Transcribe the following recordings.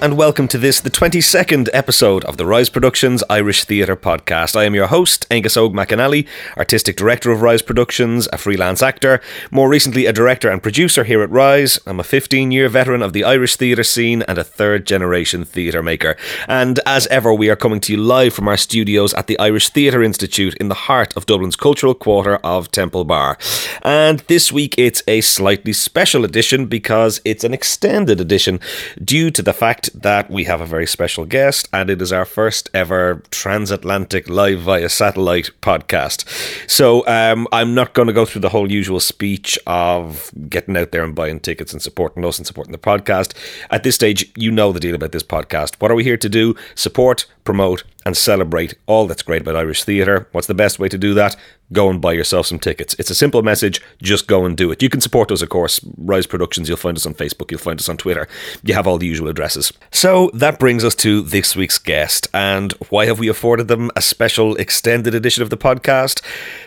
And welcome to this, the 22nd episode of the Rise Productions Irish Theatre Podcast. I am your host, Angus Og McAnally, Artistic Director of Rise Productions, a freelance actor, more recently a director and producer here at Rise. I'm a 15 year veteran of the Irish theatre scene and a third generation theatre maker. And as ever, we are coming to you live from our studios at the Irish Theatre Institute in the heart of Dublin's cultural quarter of Temple Bar. And this week it's a slightly special edition because it's an extended edition due to the fact that we have a very special guest, and it is our first ever transatlantic live via satellite podcast. So um, I'm not going to go through the whole usual speech of getting out there and buying tickets and supporting us and supporting the podcast. At this stage, you know the deal about this podcast. What are we here to do? Support, promote, and celebrate all that's great about Irish theatre. What's the best way to do that? Go and buy yourself some tickets. It's a simple message. Just go and do it. You can support us, of course. Rise Productions. You'll find us on Facebook. You'll find us on Twitter. You have all the usual addresses. So that brings us to this week's guest. And why have we afforded them a special extended edition of the podcast?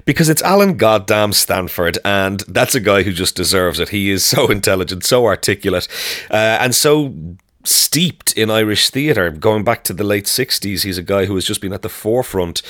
Because it's Alan Goddamn Stanford, and that's a guy who just deserves it. He is so intelligent, so articulate, uh, and so steeped in Irish theatre. Going back to the late 60s, he's a guy who has just been at the forefront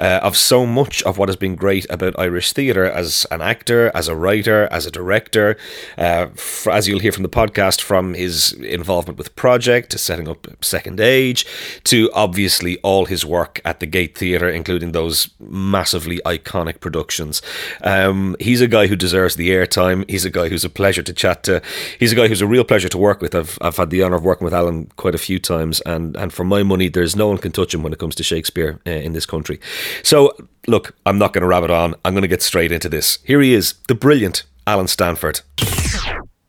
uh, of so much of what has been great about Irish theatre as an actor, as a writer, as a director. Uh, as you'll hear from the podcast, from his involvement with Project to setting up Second Age to obviously all his work at the Gate Theatre, including those massively iconic productions. Um, he's a guy who deserves the airtime. He's a guy who's a pleasure to chat to. He's a guy who's a real pleasure to work with. I've, I've had the honour of working with Alan quite a few times, and and for my money, there's no one can touch him when it comes to Shakespeare uh, in this country. So look, I'm not going to rabbit on. I'm going to get straight into this. Here he is, the brilliant Alan Stanford.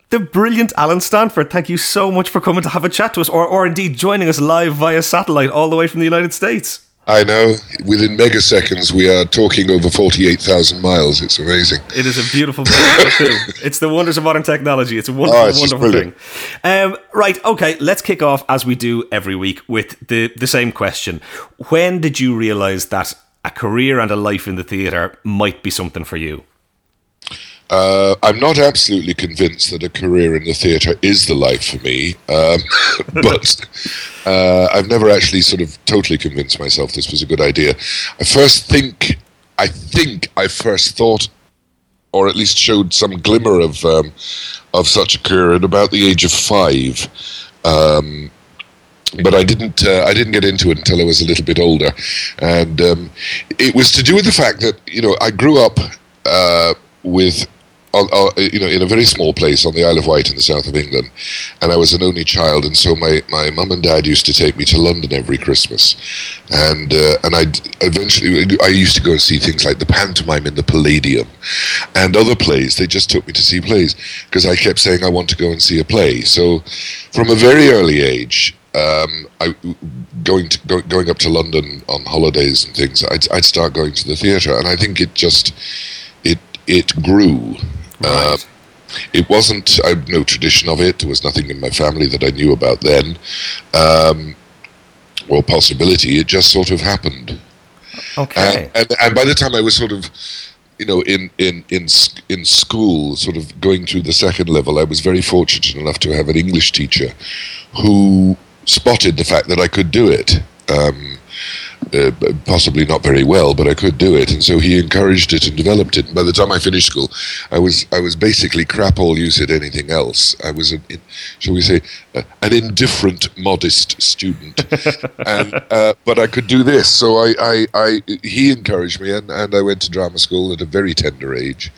The brilliant Alan Stanford, thank you so much for coming to have a chat to us, or, or indeed joining us live via satellite all the way from the United States. I know. Within megaseconds, we are talking over 48,000 miles. It's amazing. It is a beautiful thing. it's the wonders of modern technology. It's a wonderful, oh, it's wonderful thing. Um, right, okay, let's kick off as we do every week with the, the same question. When did you realize that a career and a life in the theatre might be something for you? Uh, I'm not absolutely convinced that a career in the theatre is the life for me, um, but uh, I've never actually sort of totally convinced myself this was a good idea. I first think, I think I first thought, or at least showed some glimmer of um, of such a career at about the age of five. Um, but I didn't. Uh, I didn't get into it until I was a little bit older, and um, it was to do with the fact that you know I grew up uh, with uh, you know, in a very small place on the Isle of Wight in the south of England, and I was an only child, and so my, my mum and dad used to take me to London every Christmas, and uh, and I eventually I used to go and see things like the pantomime in the Palladium, and other plays. They just took me to see plays because I kept saying I want to go and see a play. So, from a very early age, um, I, going to go, going up to London on holidays and things, I'd, I'd start going to the theatre, and I think it just it grew Right. Uh, it wasn't, I no tradition of it. There was nothing in my family that I knew about then, um, or possibility. It just sort of happened. Okay. And, and, and by the time I was sort of, you know, in, in, in, in school, sort of going through the second level, I was very fortunate enough to have an English teacher who spotted the fact that I could do it. Um, uh, possibly not very well, but I could do it, and so he encouraged it and developed it. And by the time I finished school, I was I was basically crap all use at anything else. I was, an, shall we say, uh, an indifferent, modest student, and uh, but I could do this. So I, I, I he encouraged me, and, and I went to drama school at a very tender age.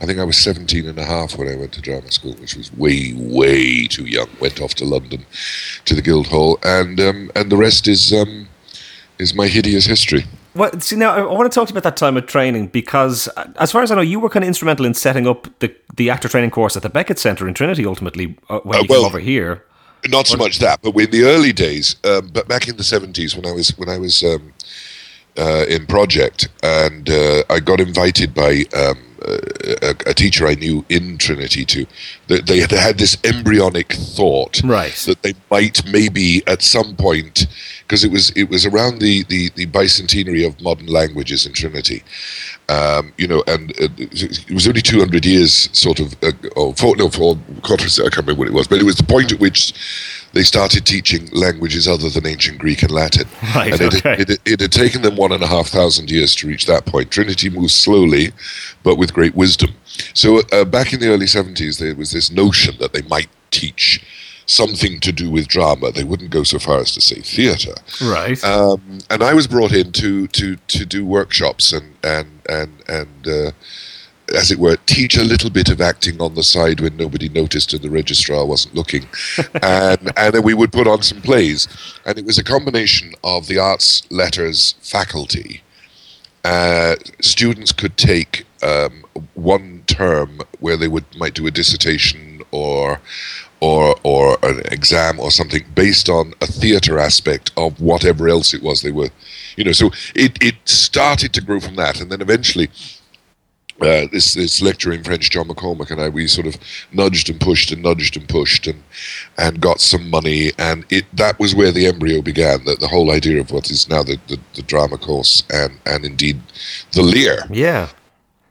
I think I was 17 and a half when I went to drama school, which was way, way too young. Went off to London, to the Guildhall, and um, and the rest is um, is my hideous history. Well, see, now I want to talk to you about that time of training because, uh, as far as I know, you were kind of instrumental in setting up the, the actor training course at the Beckett Centre in Trinity. Ultimately, uh, when uh, you well, came over here, not so much that, but in the early days, um, but back in the seventies, when I was when I was um, uh, in project, and uh, I got invited by um, a, a, teacher I knew in Trinity to. They, they had had this embryonic thought right. that they might maybe at some point, because it was it was around the, the, the bicentenary of modern languages in Trinity, um, you know, and uh, it was only 200 years sort of, uh, or four, no, four quarters, I can't remember what it was, but it was the point at which they started teaching languages other than ancient Greek and Latin. Right, and it, okay. it, it, it had taken them one and a half thousand years to reach that point. Trinity moves slowly, but with great wisdom. So uh, back in the early 70s, there was this notion that they might teach something to do with drama. They wouldn't go so far as to say theatre. Right. Um, and I was brought in to to to do workshops and and and and. Uh, as it were, teach a little bit of acting on the side when nobody noticed and the registrar wasn't looking, and and then we would put on some plays, and it was a combination of the arts letters faculty. Uh, students could take um, one term where they would might do a dissertation or or or an exam or something based on a theatre aspect of whatever else it was they were, you know. So it it started to grow from that, and then eventually uh, this this lecturer in French, John McCormack, and I, we sort of nudged and pushed and nudged and pushed and and got some money, and it that was where the embryo began. The, the whole idea of what is now the, the, the drama course and and indeed the Lir. Yeah.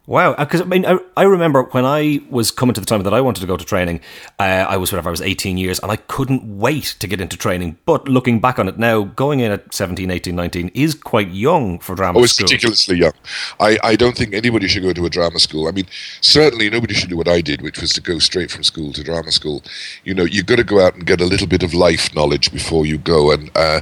Wow, because I mean, I, I remember when I was coming to the time that I wanted to go to training, uh, I was whatever, I was 18 years, and I couldn't wait to get into training. But looking back on it now, going in at 17, 18, 19 is quite young for drama Oh, it's school. ridiculously young. I, I don't think anybody should go to a drama school. I mean, certainly nobody should do what I did, which was to go straight from school to drama school. You know, you've got to go out and get a little bit of life knowledge before you go. And uh,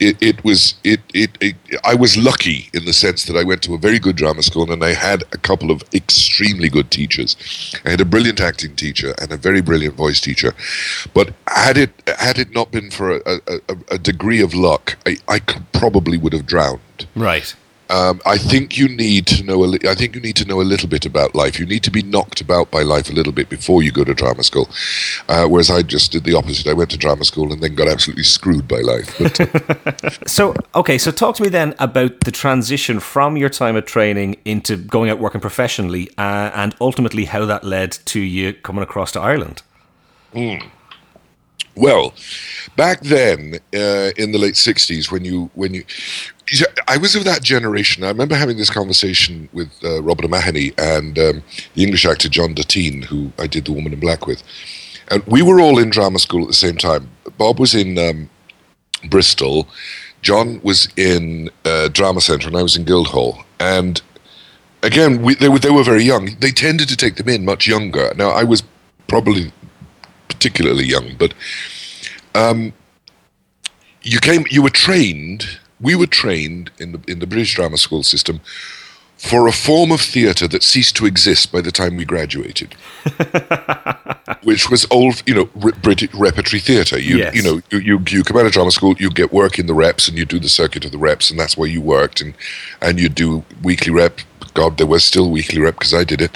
it, it was it, it, it I was lucky in the sense that I went to a very good drama school and I had a couple of extremely good teachers. I had a brilliant acting teacher and a very brilliant voice teacher. But had it had it not been for a, a, a- degree of luck, I, I could probably would have drowned. Right. Um, I think you need to know. A li- I think you need to know a little bit about life. You need to be knocked about by life a little bit before you go to drama school. Uh, whereas I just did the opposite. I went to drama school and then got absolutely screwed by life. But So, okay, so talk to me then about the transition from your time at training into going out working professionally uh, and ultimately how that led to you coming across to Ireland. Well, back then uh, in the late '60s, when you when you, I was of that generation. I remember having this conversation with uh, Robert O'Mahony and um, the English actor John Duttine, who I did The Woman in Black with, and we were all in drama school at the same time. Bob was in um, Bristol, John was in uh, Drama Centre, and I was in Guildhall, and again, we, they were they were very young. They tended to take them in much younger. Now, I was probably particularly young, but um, you came, you were trained. We were trained in the in the British drama school system for a form of theatre that ceased to exist by the time we graduated, which was old, you know, re- British repertory theatre. You Yes. you know, you, you you come out of drama school, you get work in the reps, and you do the circuit of the reps, and that's where you worked, and and you do weekly rep. God, there was still weekly rep because I did it.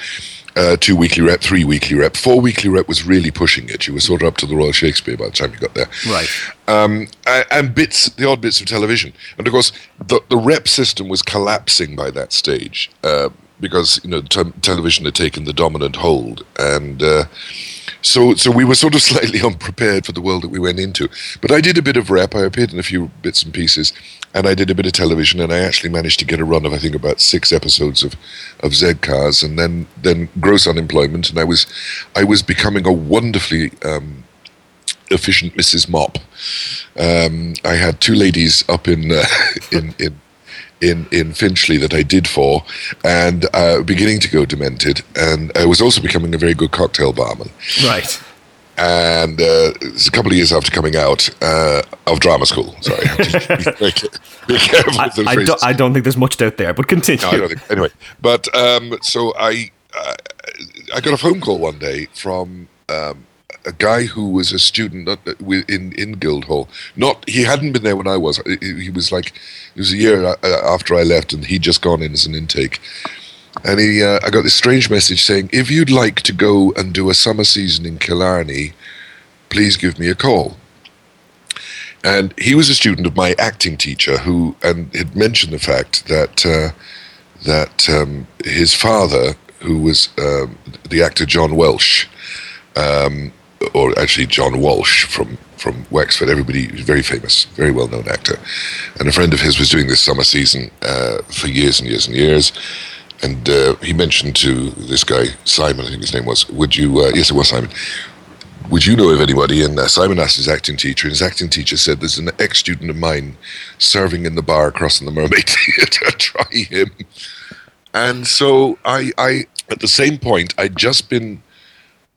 Uh, two weekly rep, three weekly rep, four weekly rep was really pushing it. You were sort of up to the Royal Shakespeare by the time you got there Right. um, and bits, the odd bits of television. And of course, the, the rep system was collapsing by that stage uh, because you know te- television had taken the dominant hold, and uh, so so we were sort of slightly unprepared for the world that we went into. But I did a bit of rep. I appeared in a few bits and pieces, and I did a bit of television, and I actually managed to get a run of I think about six episodes of of Z Cars, and then then gross unemployment, and I was I was becoming a wonderfully um, efficient Mrs. Mop. Um, I had two ladies up in uh, in in. In, in Finchley that I did for, and uh, beginning to go demented, and I was also becoming a very good cocktail barman. Right. And uh, it's a couple of years after coming out uh, of drama school. Sorry, I be, be careful I, I, don't, I don't think there's much doubt there, but continue. No, I don't think. Anyway, but um, so I, uh, I got a phone call one day from um, a guy who was a student uh, in in Guildhall. Not he hadn't been there when I was. He, was like it was a year uh, after I left, and he'd just gone in as an intake. And he, uh, I got this strange message saying, "If you'd like to go and do a summer season in Killarney, please give me a call." And he was a student of my acting teacher, who and had mentioned the fact that uh, that um, his father, who was um, the actor John Welsh, um, or actually John Walsh from from Wexford. Everybody, very famous, very well known actor, and a friend of his was doing this summer season uh, for years and years and years. And uh, he mentioned to this guy Simon, I think his name was. Would you? Uh, yes, it was Simon. Would you know of anybody? And uh, Simon asked his acting teacher, and his acting teacher said, "There's an ex-student of mine serving in the bar across from the Mermaid Theatre. Try him." And so I, I, at the same point, I'd just been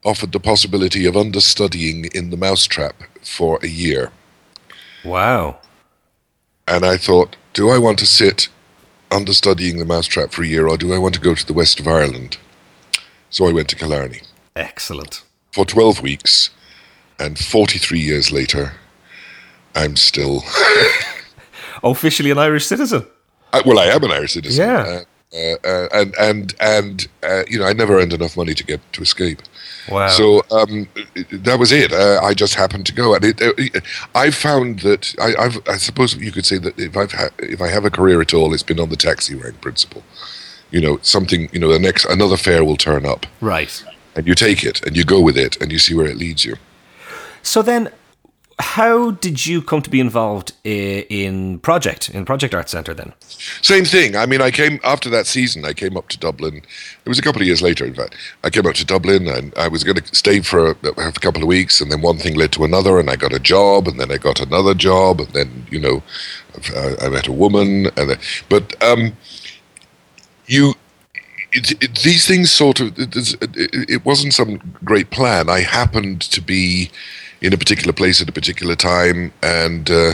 offered the possibility of understudying in the Mousetrap for a year. Wow. And I thought, do I want to sit understudying the Mousetrap for a year, or do I want to go to the west of Ireland? So I went to Killarney. Excellent. For 12 weeks, and 43 years later, I'm still. Officially an Irish citizen. I, well, I am an Irish citizen. Yeah. Uh, uh, uh, and and and uh, you know, I never earned enough money to get to escape. Wow. So um, that was it. Uh, I just happened to go, and it, uh, I found that I, I've, I suppose you could say that if I've ha- if I have a career at all, it's been on the taxi rank principle. You know, something. You know, the next another fare will turn up, right. and you take it, and you go with it, and you see where it leads you. So then, how did you come to be involved in project in Project Art Centre then? Same thing. I mean, I came after that season. I came up to Dublin. It was a couple of years later, in fact. I came up to Dublin, and I was going to stay for a, a couple of weeks, and then one thing led to another, and I got a job, and then I got another job, and then you know, I, I met a woman, and then, but um, you. It, it, these things sort of it, it wasn't some great plan. I happened to be in a particular place at a particular time, and uh,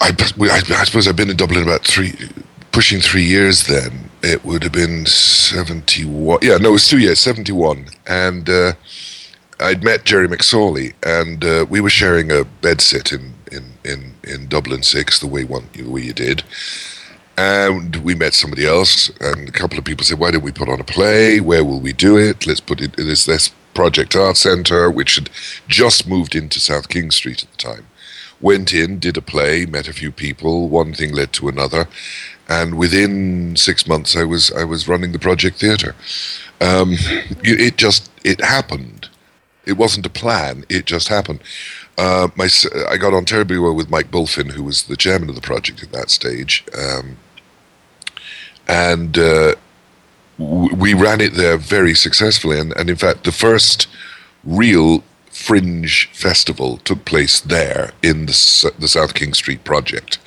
I, I, suppose I've been in Dublin about three, pushing three years. Then it would have been seventy-one. Yeah, no, it was two years, seventy-one, and uh, I'd met Jerry McSorley, and uh, we were sharing a bed sit in in in, in Dublin Six, the way one the way you did. And we met somebody else, and a couple of people said, "Why don't we put on a play? Where will we do it? Let's put it this, this Project Art Centre, which had just moved into South King Street at the time. Went in, did a play, met a few people. One thing led to another, and within six months, I was I was running the Project Theatre. Um, it just it happened. It wasn't a plan. It just happened. Uh, my I got on terribly well with Mike Bulfin, who was the chairman of the project at that stage. Um, and uh, we ran it there very successfully. And, and in fact, the first real fringe festival took place there in the, the South King Street project.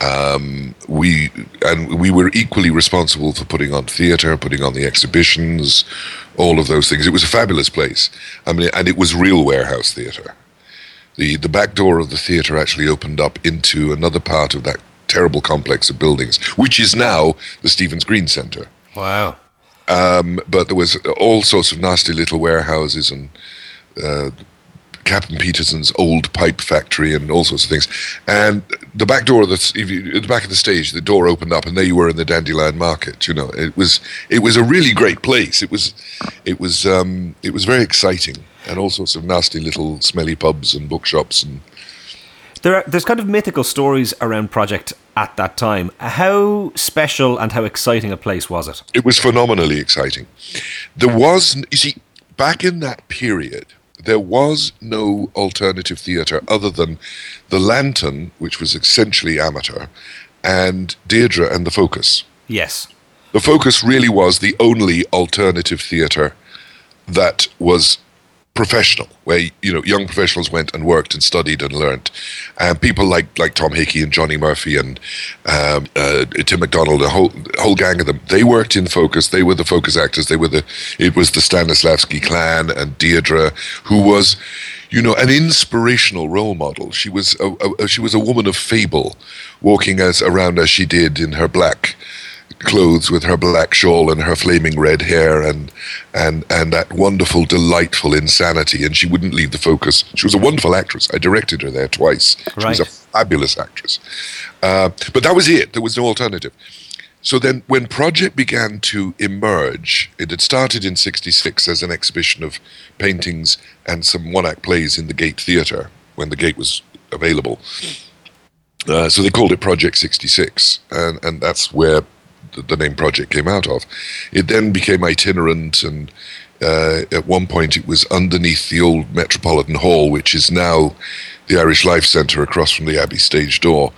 Um, we and we were equally responsible for putting on theatre, putting on the exhibitions, all of those things. It was a fabulous place. I mean, and it was real warehouse theatre. The the back door of the theatre actually opened up into another part of that terrible complex of buildings, which is now the Stephen's Green Centre. Wow. Um, but there was all sorts of nasty little warehouses and uh, Kapp and Peterson's old pipe factory and all sorts of things. And the back door of the you, the back of the stage, the door opened up, and there you were in the Dandelion Market. You know, it was it was a really great place. It was it was um, it was very exciting, and all sorts of nasty little smelly pubs and bookshops and There are, there's kind of mythical stories around Project at that time. How special and how exciting a place was it? it was phenomenally exciting. There was, you see, back in that period, there was no alternative theatre other than the Lantern, which was essentially amateur, and Deirdre and the Focus. Yes. The Focus really was the only alternative theatre that was professional, where you know young professionals went and worked and studied and learnt. And people like like Tom Hickey and Johnny Murphy and um, uh, Tim McDonald, a whole whole gang of them, they worked in Focus. They were the Focus actors. They were the it was the Stanislavski clan and Deirdre, who was. You know, an inspirational role model. She was a, a, she was a woman of fable, walking as around as she did in her black clothes with her black shawl and her flaming red hair and and and that wonderful delightful insanity. And she wouldn't leave the focus. She was a wonderful actress. I directed her there twice. She was a fabulous actress. Uh, but that was it. There was no alternative. So then when project began to emerge it had started in 66 as an exhibition of paintings and some one act plays in the gate theatre when the gate was available. Uh, so they called it Project 66, and, and that's where the, the name project came out of. It then became itinerant, and uh, at one point it was underneath the old Metropolitan Hall, which is now the Irish Life Centre across from the Abbey stage door.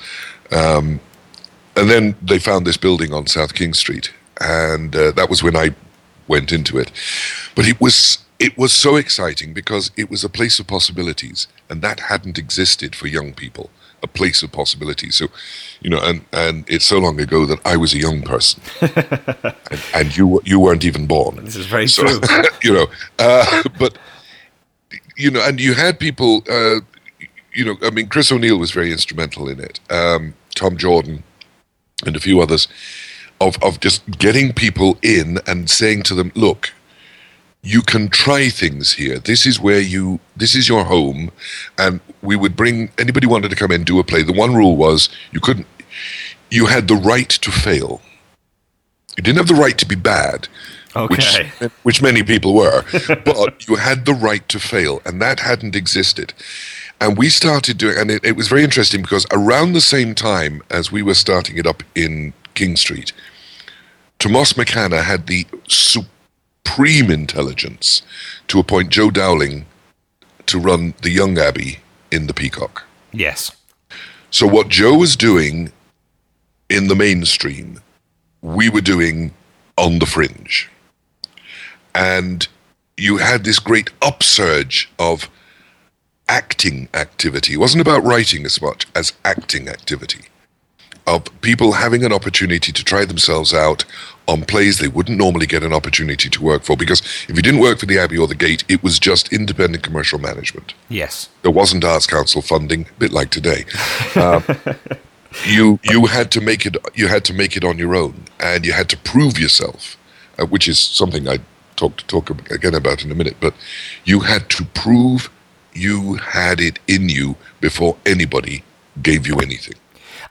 Um, and then they found this building on South King Street, and uh, that was when I went into it. But it was it was so exciting because it was a place of possibilities, and that hadn't existed for young people. A place of possibility. So, you know, and and it's so long ago that I was a young person, and, and, you you weren't even born. This is very so, true. you know, uh, but you know, and you had people. Uh, you know, I mean, Chris O'Neill was very instrumental in it. Um, Tom Jordan and a few others of of just getting people in and saying to them, look, you can try things here. This is where you this is your home, and we would bring anybody wanted to come in do a play. The one rule was you couldn't. You had the right to fail. You didn't have the right to be bad. Okay. Which, which many people were, but you had the right to fail, and that hadn't existed. And we started doing, and it, it was very interesting because around the same time as we were starting it up in King Street, Tomás Mac Anna had the supreme intelligence to appoint Joe Dowling to run the Young Abbey in the Peacock. Yes. So what Joe was doing in the mainstream, we were doing on the fringe. And you had this great upsurge of acting activity. It wasn't about writing as much as acting activity of people having an opportunity to try themselves out on plays they wouldn't normally get an opportunity to work for because if you didn't work for the Abbey or the Gate, it was just independent commercial management. Yes, there wasn't Arts Council funding, a bit like today. Uh, you you had to make it you had to make it on your own, and you had to prove yourself, uh, which is something I talk talk again about in a minute. But you had to prove you had it in you before anybody gave you anything.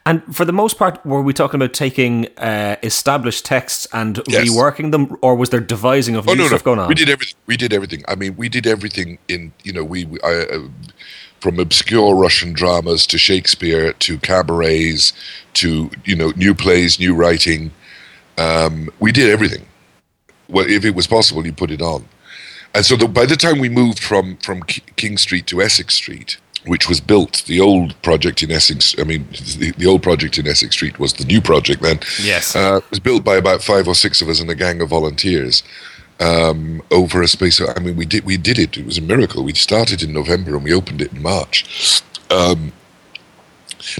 And for the most part, were we talking about taking uh, established texts and yes. reworking them, or was there devising of oh, new no, stuff no. going on? We did everything. We did everything. I mean, we did everything in you know we, we I, uh, from obscure Russian dramas to Shakespeare to cabarets to you know new plays, new writing. Um, we did everything. Well, if it was possible, you put it on. And so the, by the time we moved from from King Street to Essex Street, which was built. The old project in Essex, I mean, the, the old project in Essex Street was the new project then. Yes. Uh, it was built by about five or six of us and a gang of volunteers um, over a space of, I mean, we did, we did it. It was a miracle. We started in November and we opened it in March. Um,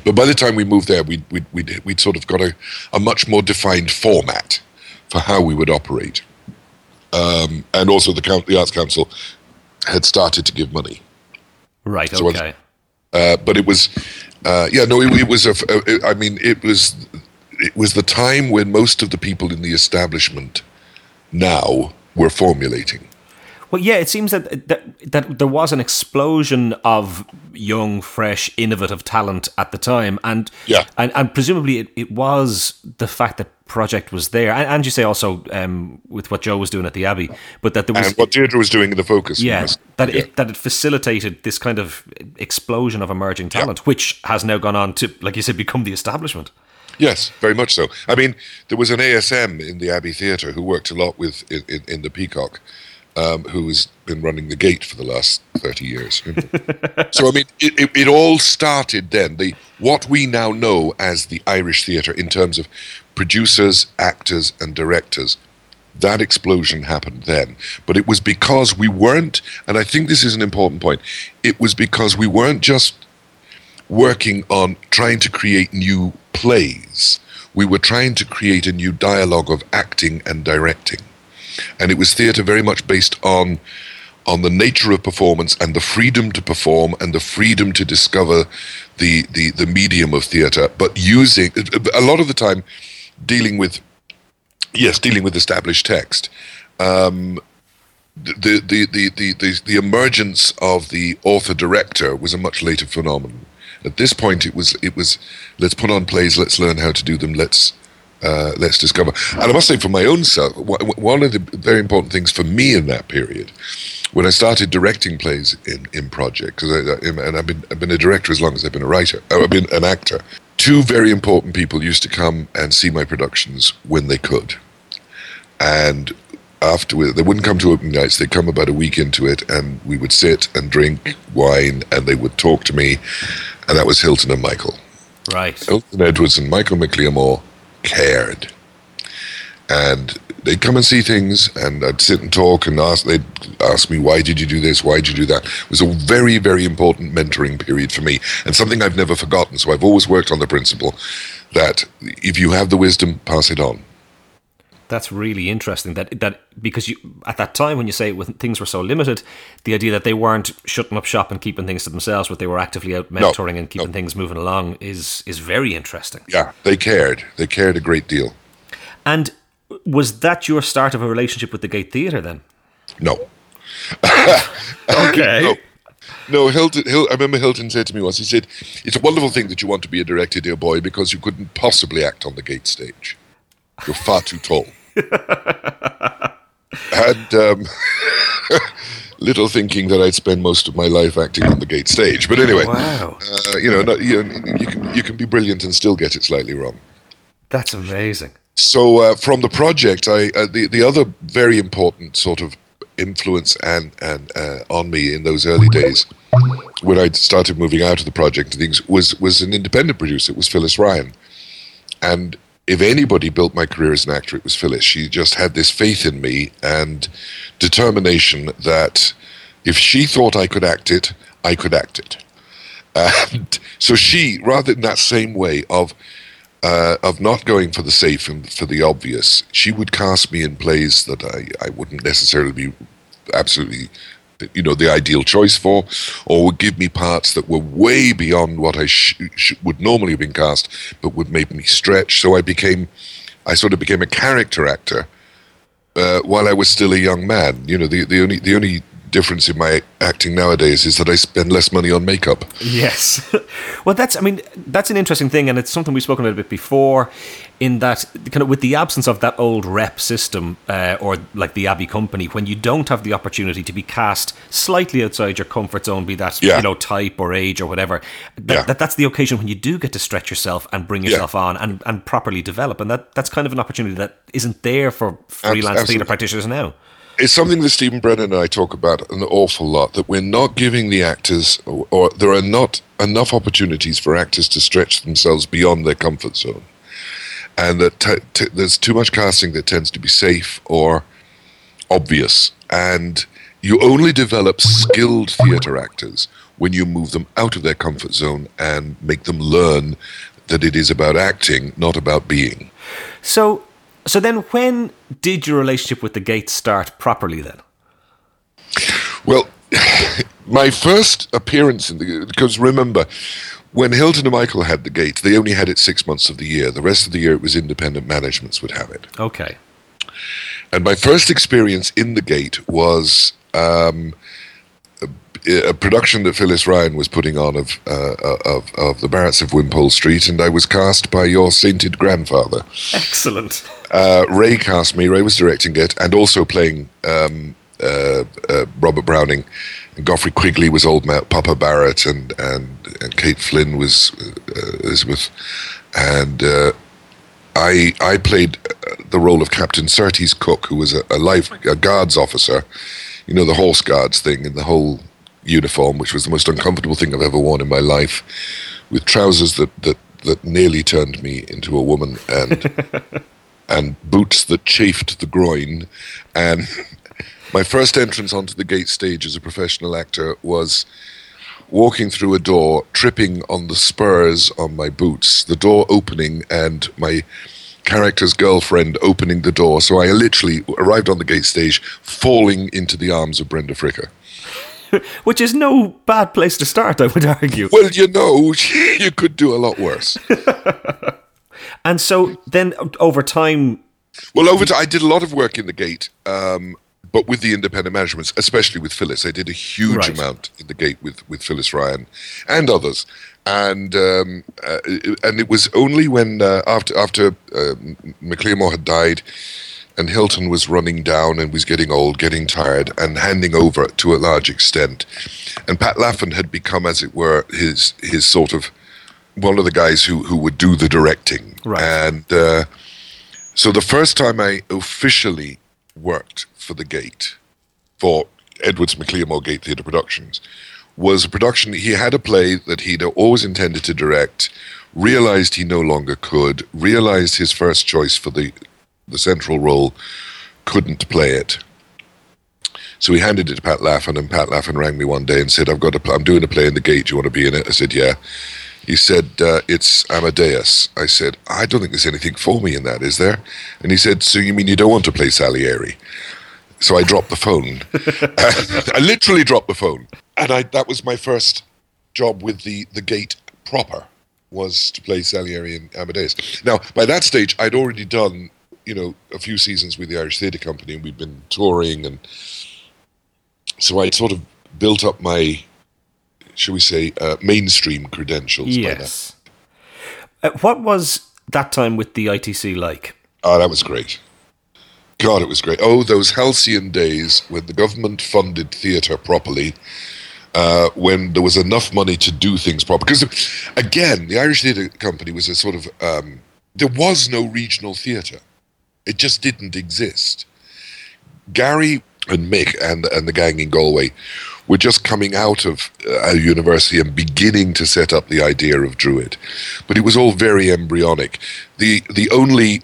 but by the time we moved there, we'd, we'd, we'd, we'd sort of got a, a much more defined format for how we would operate. Um, and also the, the Arts Council had started to give money. Right. So okay. Uh, but it was, uh, yeah, no, it, it was a. Uh, I mean, it was, it was the time when most of the people in the establishment now were formulating. Well, yeah, it seems that, that that there was an explosion of young, fresh, innovative talent at the time, and yeah, and, and presumably it, it was the fact that project was there, and, and you say also um, with what Joe was doing at the Abbey, but that there was and what Deirdre was doing in the Focus. Yeah, that yeah. it that it facilitated this kind of explosion of emerging talent, yeah. which has now gone on to, like you said, become the establishment. Yes, very much so. I mean, there was an ASM in the Abbey Theatre who worked a lot with in, in, in the Peacock, um, who's been running the gate for the last 30 years. so, I mean, it, it, it, all started then. The What we now know as the Irish theatre in terms of producers, actors, and directors, that explosion happened then. But it was because we weren't, and I think this is an important point, it was because we weren't just working on trying to create new plays. We were trying to create a new dialogue of acting and directing and it was theatre very much based on on the nature of performance and the freedom to perform and the freedom to discover the the, the medium of theatre, but using a lot of the time dealing with yes, dealing with established text. Um, the, the, the, the, the, the emergence of the author director was a much later phenomenon. At this point, it was it was let's put on plays, let's learn how to do them, let's uh, let's discover. And I must say, for my own self, one of the very important things for me in that period, when I started directing plays in in project, because and I've been I've been a director as long as I've been a writer, uh, I've been an actor. two very important people used to come and see my productions when they could. And after they wouldn't come to opening nights, they'd come about a week into it, and we would sit and drink wine, and they would talk to me, and that was Hilton and Michael. Right. Hilton Edwards and Michael MacLiammóir cared. And they'd come and see things, and I'd sit and talk, and ask, they'd ask me, why did you do this? Why did you do that? It was a very, very important mentoring period for me, and something I've never forgotten. So I've always worked on the principle that if you have the wisdom, pass it on. That's really interesting. That that because you at that time when you say when things were so limited, the idea that they weren't shutting up shop and keeping things to themselves, but they were actively out mentoring no, and keeping no. things moving along is is very interesting. Yeah, they cared. They cared a great deal. And was that your start of a relationship with the Gate Theatre then? No. okay. no. No, Hilton, Hilton, I remember Hilton said to me once, he said, It's a wonderful thing that you want to be a director, dear boy, because you couldn't possibly act on the gate stage. You're far too tall. and um, little thinking that I'd spend most of my life acting on the gate stage. But anyway, wow. Uh, you know, not, you, you, can, you can be brilliant and still get it slightly wrong. That's amazing. So uh, from the project, I uh, the the other very important sort of influence and and uh, on me in those early days when I started moving out of the project and things was was an independent producer. It was Phyllis Ryan, and if anybody built my career as an actor, it was Phyllis. She just had this faith in me and determination that if she thought I could act it, I could act it. And so she, rather in that same way of uh, of not going for the safe and for the obvious, she would cast me in plays that I, I wouldn't necessarily be absolutely you know the ideal choice for, or would give me parts that were way beyond what I sh- sh- would normally have been cast, but would make me stretch. So I became, I sort of became a character actor uh, while I was still a young man. You know, the the only the only difference in my acting nowadays is that I spend less money on makeup. Yes. well, that's, I mean, that's an interesting thing, and it's something we've spoken about a bit before, in that kind of with the absence of that old rep system uh, or like the Abbey Company, when you don't have the opportunity to be cast slightly outside your comfort zone, be that, yeah. you know, type or age or whatever, that, yeah. that, that's the occasion when you do get to stretch yourself and bring yourself yeah. on and, and properly develop. And that, that's kind of an opportunity that isn't there for freelance theatre practitioners now it's something that Stephen Brennan and I talk about an awful lot that we're not giving the actors, or, or, there are not enough opportunities for actors to stretch themselves beyond their comfort zone. And that t- t- there's too much casting that tends to be safe or obvious. And you only develop skilled theatre actors when you move them out of their comfort zone and make them learn that it is about acting, not about being. So, so then, when did your relationship with the Gates start properly? Then, well, my first appearance in the because remember when Hilton and Michael had the Gate, they only had it six months of the year. The rest of the year, it was independent managements would have it. Okay. And my first experience in the Gate was um, a production that Phyllis Ryan was putting on of uh, of of the Barretts of Wimpole Street, and I was cast by your sainted grandfather. Excellent. Uh, Ray cast me. Ray was directing it, and also playing um, uh, uh Robert Browning. And Quigley was old Papa Barrett, and and and Kate Flynn was uh, Elizabeth, and. Uh, I I played the role of Captain Surtees Cook, who was a, a life a guards officer, you know the horse guards thing and the whole uniform, which was the most uncomfortable thing I've ever worn in my life, with trousers that that that nearly turned me into a woman and and boots that chafed the groin. And my first entrance onto the gate stage as a professional actor was walking through a door, tripping on the spurs on my boots, the door opening, and my character's girlfriend opening the door. So I literally arrived on the gate stage, falling into the arms of Brenda Fricker. which is no bad place to start, I would argue. Well, you know, you could do a lot worse. and so then over time. Well, over time, I did a lot of work in the gate, um, but with the independent managements, especially with Phyllis. I did a huge right. amount in the gate with, with Phyllis Ryan and others. And um, uh, and it was only when uh, after after uh, had died, and Hilton was running down and was getting old, getting tired, and handing over to a large extent. And Pat Laffan had become, as it were, his his sort of one of the guys who who would do the directing, Right. and uh, so the first time I officially worked for the Gate for Edwards MacLiammóir Gate Theatre Productions was a production. He had a play that he'd always intended to direct, realized he no longer could, realized his first choice for the the central role couldn't play it. So he handed it to Pat Laffan, and Pat Laffan rang me one day and said, "I've got a, pl- I'm doing a play in the Gate. Do you want to be in it?" I said, "Yeah." He said, uh, "It's Amadeus." I said, "I don't think there's anything for me in that, is there?" And he said, "So you mean you don't want to play Salieri?" So I dropped the phone. I literally dropped the phone, and I that was my first job with the the Gate proper was to play Salieri and Amadeus. Now, by that stage, I'd already done, you know, a few seasons with the Irish Theatre Company, and we'd been touring, and so I'd sort of built up my, shall we say, uh, mainstream credentials. By that. Yes. Uh, what was that time with the ITC like? Oh, that was great. God, it was great. Oh, those halcyon days when the government funded theatre properly, uh, when there was enough money to do things properly. Because, again, the Irish Theatre Company was a sort of, um, there was no regional theatre. It just didn't exist. Gary and Mick and, and the gang in Galway were just coming out of uh, a university and beginning to set up the idea of Druid. But it was all very embryonic. The, the only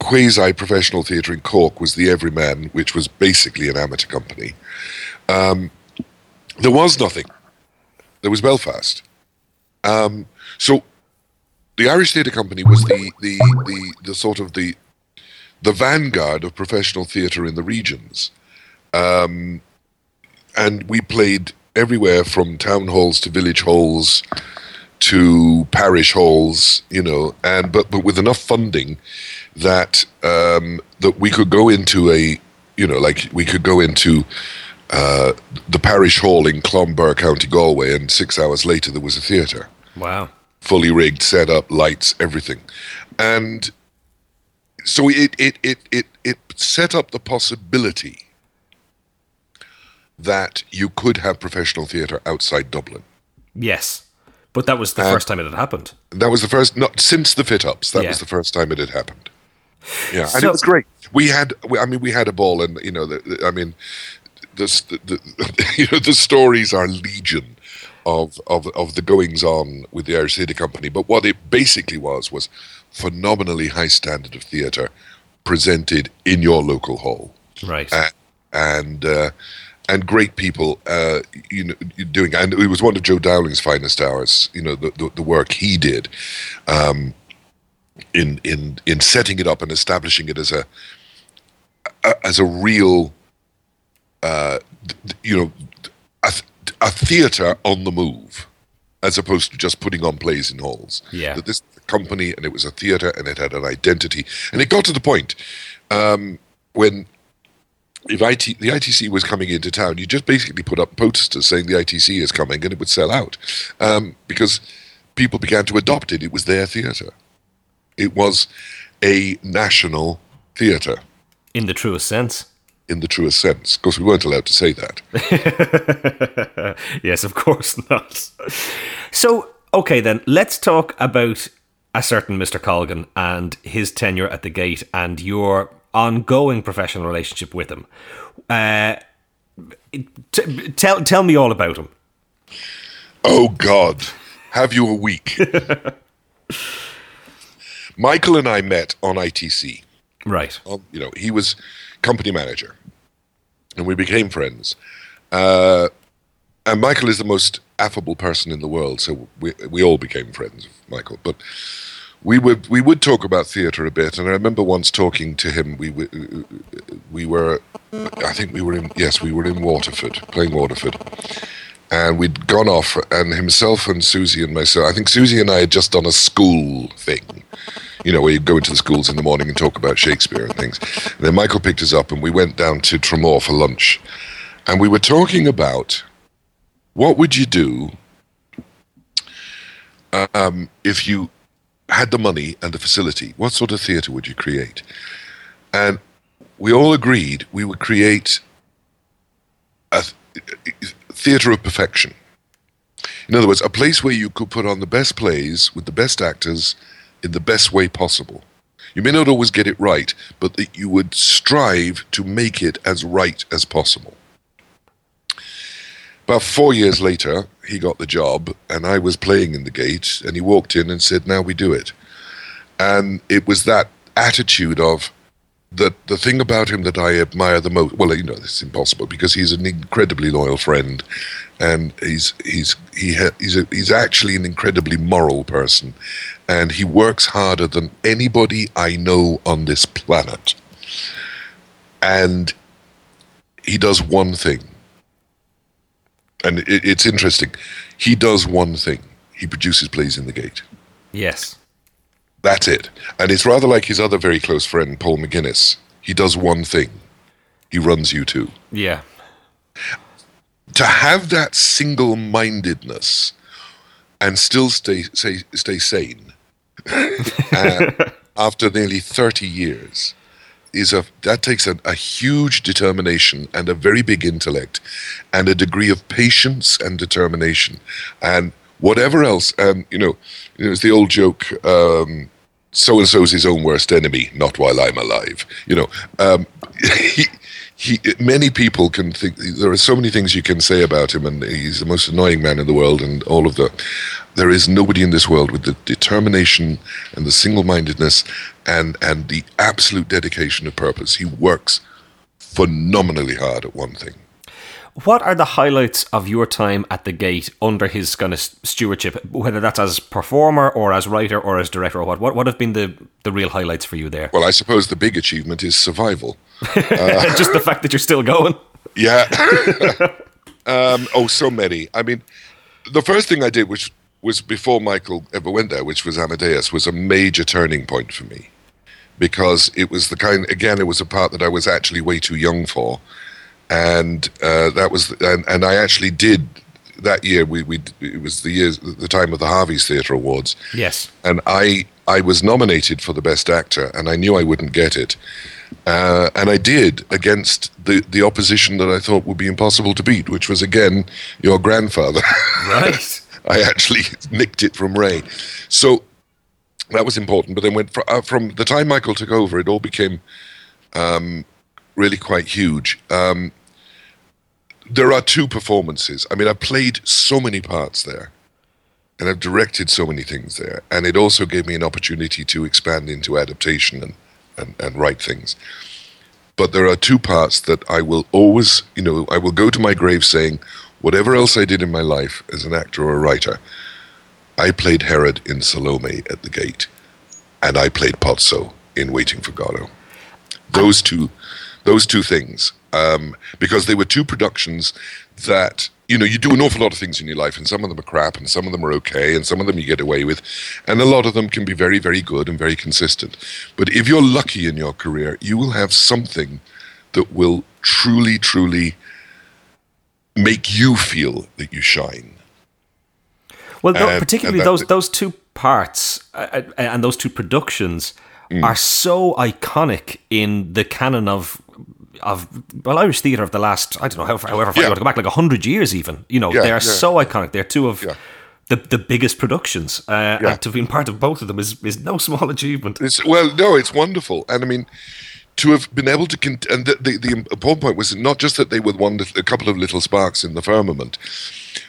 quasi professional theatre in Cork was the Everyman, which was basically an amateur company. Um, there was nothing. There was Belfast. Um, so the Irish Theatre Company was the, the, the, the sort of the, the vanguard of professional theatre in the regions. Um, and we played everywhere from town halls to village halls to parish halls, you know, and but but with enough funding that um, that we could go into a, you know, like we could go into uh, the parish hall in Clonbur, County Galway, and six hours later there was a theatre, Wow. fully rigged, set up, lights, everything, and so it it it it it set up the possibility that you could have professional theatre outside Dublin. Yes. But that was the Uh, first time it had happened. That was the first, not since the fit ups. That Yeah. was the first time it had happened. Yeah, and So- it was great. We had, we, I mean, we had a ball, and you know, the, the, I mean, the, the, the you know the stories are legion of of of the goings on with the Irish Theatre Company. But what it basically was was phenomenally high standard of theatre presented in your local hall Right. uh, and uh, and great people, uh, you know, doing. And it was one of Joe Dowling's finest hours. You know, the the, the work he did um, in in in setting it up and establishing it as a, a as a real, uh, you know, a, a theatre on the move. As opposed to just putting on plays in halls. Yeah. That this company and it was a theatre and it had an identity. And it got to the point um, when if IT, the ITC was coming into town, you just basically put up posters saying the ITC is coming, and it would sell out um, because people began to adopt it. It was their theatre. It was a national theatre In the truest sense. In the truest sense. Of course, we weren't allowed to say that. yes, of course not. So, okay, then let's talk about a certain Mr. Colgan and his tenure at the gate and your ongoing professional relationship with him. Uh, t- tell tell me all about him. Oh God, have you a week? Michael and I met on ITC. Right. um, you know, he was company manager, and we became friends. Uh, and Michael is the most affable person in the world, so we we all became friends with Michael. But we would we would talk about theatre a bit, and I remember once talking to him. We were we were, I think we were in yes, we were in Waterford playing Waterford. And we'd gone off, and himself and Susie and myself. I think Susie and I had just done a school thing, you know, where you go into the schools in the morning and talk about Shakespeare and things. And then Michael picked us up and we went down to Tramore for lunch. And we were talking about what would you do um, if you had the money and the facility? What sort of theatre would you create? And we all agreed we would create a th- theatre of perfection. In other words, a place where you could put on the best plays with the best actors in the best way possible. You may not always get it right, but that you would strive to make it as right as possible. About four years later, he got the job, and I was playing in the gate, and he walked in and said, Now we do it. And it was that attitude of, the the thing about him that I admire the most. Well, you know, is impossible because he's an incredibly loyal friend, and he's he's he ha, he's a, he's actually an incredibly moral person, and he works harder than anybody I know on this planet. And he does one thing, and it, it's interesting. He does one thing. He produces plays in the gate. Yes. That's it. And it's rather like his other very close friend, Paul McGuinness. He does one thing he runs U2. Yeah. To have that single mindedness and still stay, stay, stay sane uh, after nearly 30 years is a that takes a, a, huge determination and a very big intellect and a degree of patience and determination and whatever else and you know it's the old joke um, so and so's his own worst enemy, not while I'm alive. You know, um, he, he, many people can think there are so many things you can say about him, and he's the most annoying man in the world, and all of the. There is nobody in this world with the determination and the single-mindedness and and the absolute dedication of purpose. He works phenomenally hard at one thing. What are the highlights of your time at the gate under his kind of stewardship, whether that's as performer or as writer or as director or what? What, what have been the, the real highlights for you there? Well, I suppose the big achievement is survival. Uh, Just the fact that you're still going. Yeah. um, oh, so many. I mean, the first thing I did, which was before Michael ever went there, which was Amadeus, was a major turning point for me because it was the kind, again, it was a part that I was actually way too young for and uh, that was and, and I actually did that year. We we it was the years the time of the Harvey's Theatre Awards. Yes, and I I was nominated for the best actor, and I knew I wouldn't get it. Uh, and I did against the, the opposition that I thought would be impossible to beat, which was again your grandfather. Right. I actually nicked it from Ray. So that was important. But then when, uh, from the time Michael took over, it all became um, really quite huge. Um, there are two performances. I mean, I've played so many parts there, and I've directed so many things there, and it also gave me an opportunity to expand into adaptation and, and, and write things. But there are two parts that I will always, you know, I will go to my grave saying, whatever else I did in my life as an actor or a writer, I played Herod in Salome at the Gate, and I played Pozzo in Waiting for Godot. Those two those two things, um, because they were two productions that you know you do an awful lot of things in your life, and some of them are crap, and some of them are okay, and some of them you get away with, and a lot of them can be very, very good and very consistent. But if you're lucky in your career, you will have something that will truly, truly make you feel that you shine. Well, and, particularly and that, those those two parts uh, uh, and those two productions mm. are so iconic in the canon of of well Irish theatre of the last I don't know however, however far yeah. you want to go back like hundred years even. You know yeah, they are yeah. so iconic. They're two of the the biggest productions. Uh, and to be part of both of them is is no small achievement. It's, well no it's wonderful. And I mean to have been able to cont- and the, the, the important point was not just that they were one a couple of little sparks in the firmament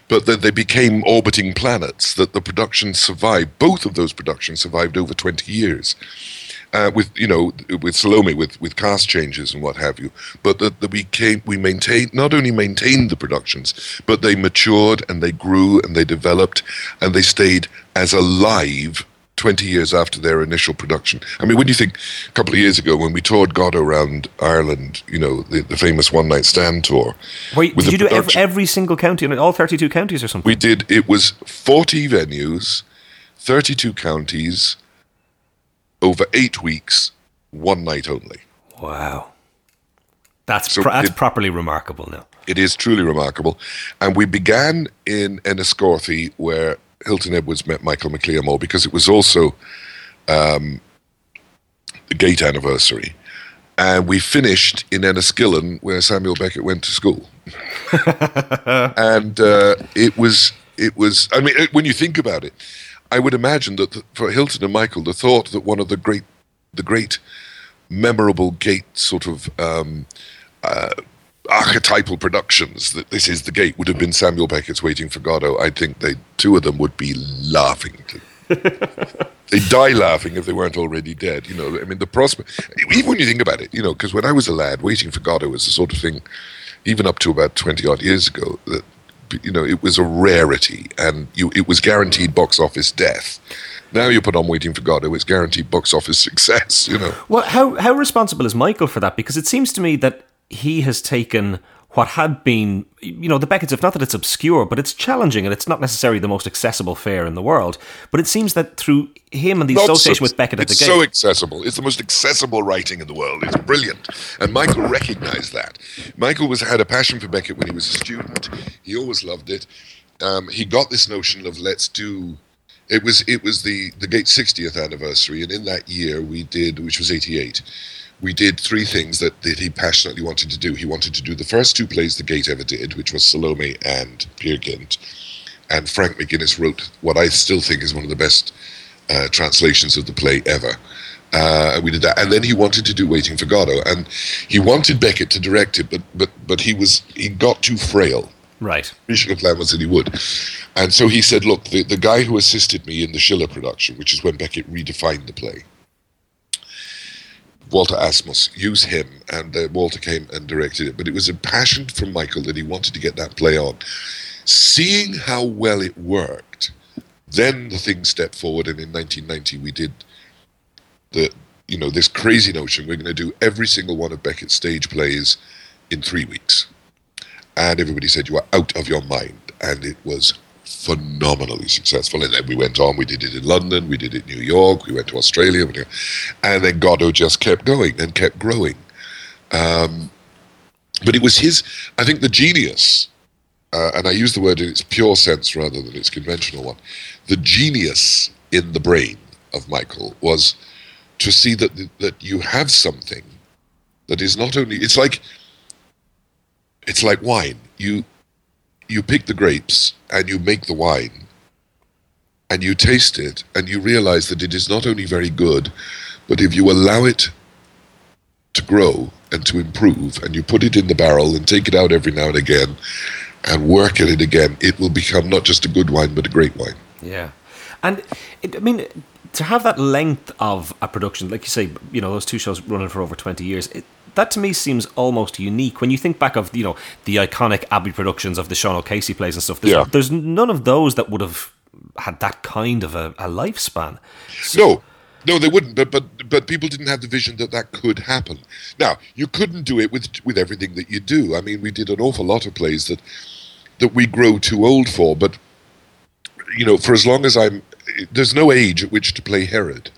but that they became orbiting planets that the production survived both of those productions survived over 20 years uh, with you know with Salome with with cast changes and what have you, but that, that we came we maintained not only maintained the productions, but they matured and they grew and they developed and they stayed as alive 20 years after their initial production. I mean, when do you think a couple of years ago when we toured Godot around Ireland, you know, the, the famous one night stand tour. Wait, did you do every, every, single county, and all 32 counties or something? We did. It was 40 venues, 32 counties, over eight weeks, one night only. Wow. That's, so pro- that's it, properly remarkable now. It is truly remarkable. And we began in Enniscorthy, where Hilton Edwards met Michael MacLiammóir because it was also um, the gate anniversary. And we finished in Enniskillen, where Samuel Beckett went to school. and uh, it was it was. I mean, when you think about it, I would imagine that the, for Hilton and Michael, the thought that one of the great, the great, memorable gate sort of um, uh, archetypal productions that this is the gate would have been Samuel Beckett's Waiting for Godot. I think they two of them would be laughing. they die laughing if they weren't already dead. You know, I mean, the prospect. Even when you think about it, you know, because when I was a lad, Waiting for Godot was the sort of thing, even up to about twenty odd years ago, that you know it was a rarity, and you it was guaranteed box office death. Now you put on Waiting for Godot, it's guaranteed box office success. You know. Well, how how responsible is Michael for that? Because it seems to me that he has taken what had been, you know, the Beckett's, if not that it's obscure, but it's challenging and it's not necessarily the most accessible fare in the world. But it seems that through him and the not association so, with Beckett at the Gate. It's so accessible. It's the most accessible writing in the world. It's brilliant. And Michael recognized that. Michael was had a passion for Beckett when he was a student. He always loved it. Um, he got this notion of let's do it was it was the the gate 60th anniversary and in that year we did which was 88 we did three things that, that he passionately wanted to do. He wanted to do the first two plays the Gate ever did, which was Salome and Peer Gynt. And Frank McGuinness wrote what I still think is one of the best uh, translations of the play ever. Uh, we did that, and then he wanted to do Waiting for Godot, and he wanted Beckett to direct it, but but but he was he got too frail. Right. Original plan was that he would, and so he said, "Look, the the guy who assisted me in the Schiller production, which is when Beckett redefined the play, Walter Asmus, use him. And uh, Walter came and directed it. But it was a passion from Michael that he wanted to get that play on. Seeing how well it worked, then the thing stepped forward. And in 1990, we did the, you know, this crazy notion we're going to do every single one of Beckett's stage plays in three weeks. And everybody said, You are out of your mind. And it was phenomenally successful. And then we went on, we did it in London, we did it in New York, we went to Australia, and then Godot just kept going and kept growing. Um, but it was his, I think, the genius, uh, and I use the word in its pure sense rather than its conventional one, the genius in the brain of Michael was to see that that you have something that is not only it's like it's like wine. You you pick the grapes and you make the wine and you taste it and you realize that it is not only very good, but if you allow it to grow and to improve and you put it in the barrel and take it out every now and again and work at it again, it will become not just a good wine, but a great wine. Yeah. And it, I mean, to have that length of a production, like you say, you know, those two shows running for over 20 years, it, that to me seems almost unique when you think back of you know the iconic Abbey productions of the Sean O'Casey plays and stuff. There's, yeah. there's none of those that would have had that kind of a, a lifespan. So, no, no, they wouldn't. But but but people didn't have the vision that that could happen. Now you couldn't do it with with everything that you do. I mean, we did an awful lot of plays that that we grow too old for. But you know, for as long as I'm, there's no age at which to play Herod.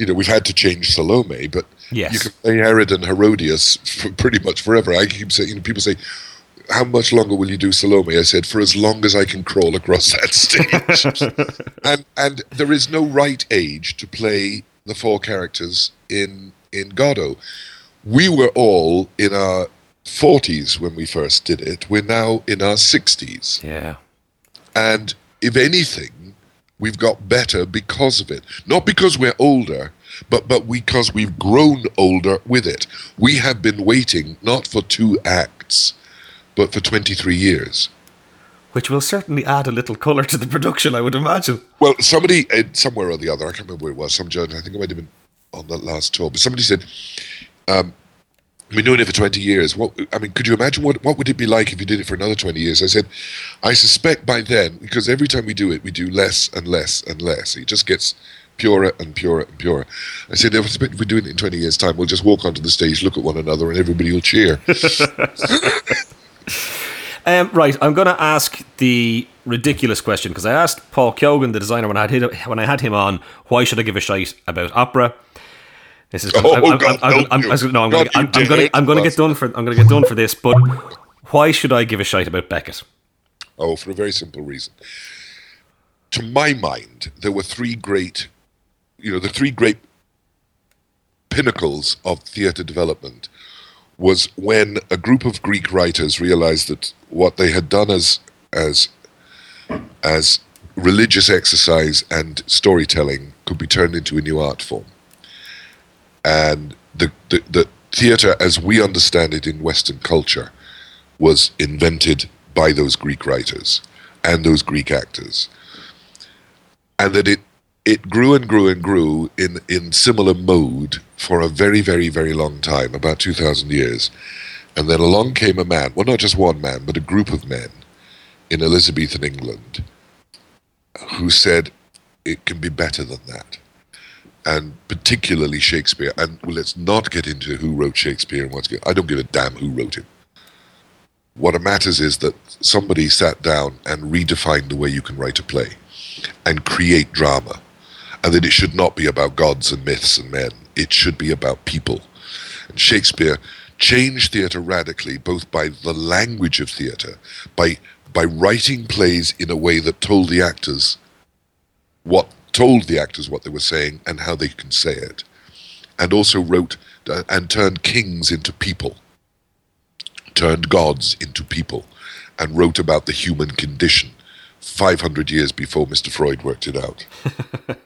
You know, we've had to change Salome, but Yes. You can play Herod and Herodias for pretty much forever. I keep saying, you know, people say, how much longer will you do Salome? I said, for as long as I can crawl across that stage. and and there is no right age to play the four characters in in Godot. We were all in our 40s when we first did it. We're now in our 60s. Yeah. And if anything, we've got better because of it. Not because we're older, but but because we've grown older with it. We have been waiting not for two acts, but for 23 years. Which will certainly add a little colour to the production, I would imagine. Well, somebody, uh, somewhere or the other, I can't remember where it was, some judge, I think it might have been on that last tour, but somebody said, um, I've been doing it for 20 years. What I mean, could you imagine what, what would it be like if you did it for another 20 years? I said, I suspect by then, because every time we do it, we do less and less and less. It just gets purer and purer and purer. I said, if we're doing it in 20 years' time, we'll just walk onto the stage, look at one another, and everybody will cheer. um, right, I'm going to ask the ridiculous question because I asked Paul Keogan, the designer, when I, had, when I had him on, why should I give a shite about opera? This is. Oh, I'm, God, I'm, I'm, I'm, no, I'm going. I'm, I'm going. I'm going to get done for. I'm going to get done for this. But why should I give a shite about Beckett? Oh, for a very simple reason. To my mind, there were three great you know, the three great pinnacles of theatre development was when a group of Greek writers realized that what they had done as as as religious exercise and storytelling could be turned into a new art form. And the, the, the theatre, as we understand it in Western culture, was invented by those Greek writers and those Greek actors. And that it, it grew and grew and grew in, in similar mode for a very, very, very long time, about 2,000 years. And then along came a man, well, not just one man, but a group of men in Elizabethan England who said it can be better than that. And particularly Shakespeare. And well, let's not get into who wrote Shakespeare and what's good. I don't give a damn who wrote him. What matters is that somebody sat down and redefined the way you can write a play and create drama. And that it should not be about gods and myths and men. It should be about people. And Shakespeare changed theatre radically, both by the language of theatre, by by writing plays in a way that told the actors what told the actors what they were saying and how they can say it, and also wrote uh, and turned kings into people, turned gods into people, and wrote about the human condition 500 years before Mr. Freud worked it out.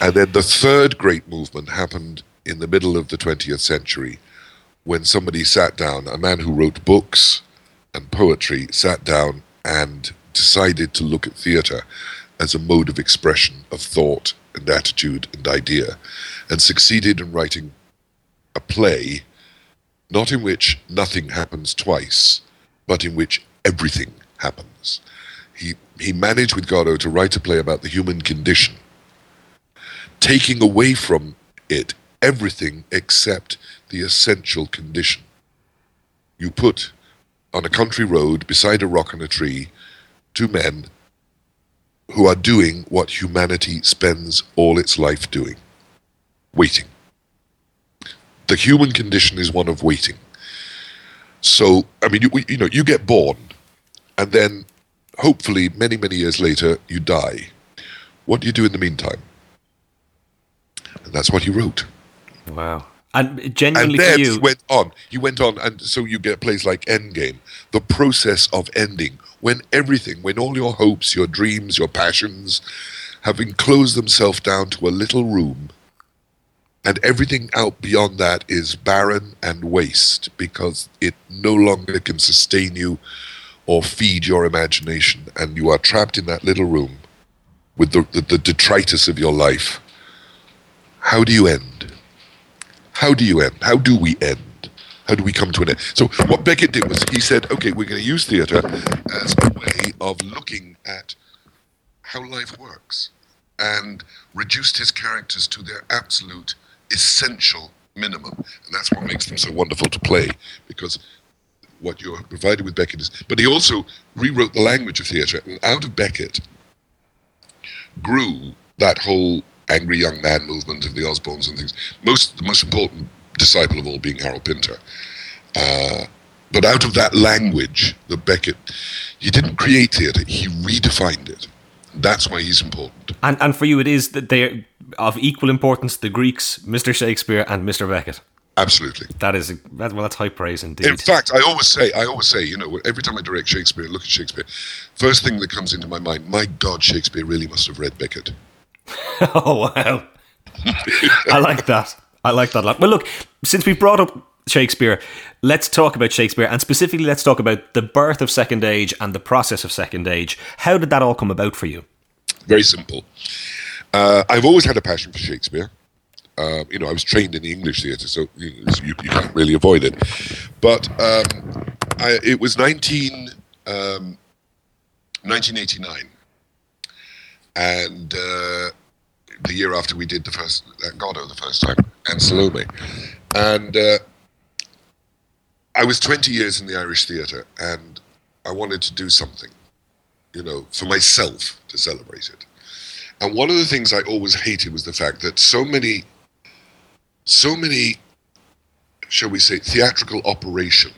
and then the third great movement happened in the middle of the 20th century when somebody sat down, a man who wrote books and poetry, sat down and decided to look at theatre as a mode of expression of thought and attitude and idea, and succeeded in writing a play not in which nothing happens twice, but in which everything happens. He, he managed with Godot to write a play about the human condition, taking away from it everything except the essential condition. You put on a country road beside a rock and a tree two men who are doing what humanity spends all its life doing waiting. The human condition is one of waiting. So, I mean, you, you know, you get born, and then hopefully many, many years later, you die. What do you do in the meantime? And that's what he wrote. Wow. And genuinely and then you, went on. He went on, and so you get plays like Endgame, the process of ending, when everything, when all your hopes, your dreams, your passions, have enclosed themselves down to a little room, and everything out beyond that is barren and waste because it no longer can sustain you or feed your imagination, and you are trapped in that little room with the, the, the detritus of your life. How do you end? How do you end? How do we end? How do we come to an end? So what Beckett did was he said, okay, we're going to use theatre as a way of looking at how life works and reduced his characters to their absolute essential minimum. And that's what makes them so wonderful to play because what you're provided with Beckett is. But he also rewrote the language of theatre, and out of Beckett grew that whole angry young man movement of the Osbornes and things. Most the most important disciple of all being Harold Pinter. Uh, but out of that language, the Beckett, he didn't create theatre; he redefined it. That's why he's important. And and for you, it is that they're of equal importance: the Greeks, Mr. Shakespeare, and Mr. Beckett. Absolutely. That is that, well, that's high praise indeed. In fact, I always say, I always say, you know, every time I direct Shakespeare, look at Shakespeare, first thing that comes into my mind, my God, Shakespeare really must have read Beckett. oh wow! I like that. I like that a lot. Well, look, since we brought up Shakespeare, let's talk about Shakespeare, and specifically, let's talk about the birth of Second Age and the process of Second Age. How did that all come about for you? Very simple. Uh, I've always had a passion for Shakespeare. Uh, you know, I was trained in the English theatre, so you, you, you can't really avoid it. But um, I, it was 19, um, 1989, and uh, the year after we did the first uh, Godot the first time, and Salome, and uh, I was 20 years in the Irish theatre, and I wanted to do something, you know, for myself to celebrate it. And one of the things I always hated was the fact that so many, so many, shall we say, theatrical operations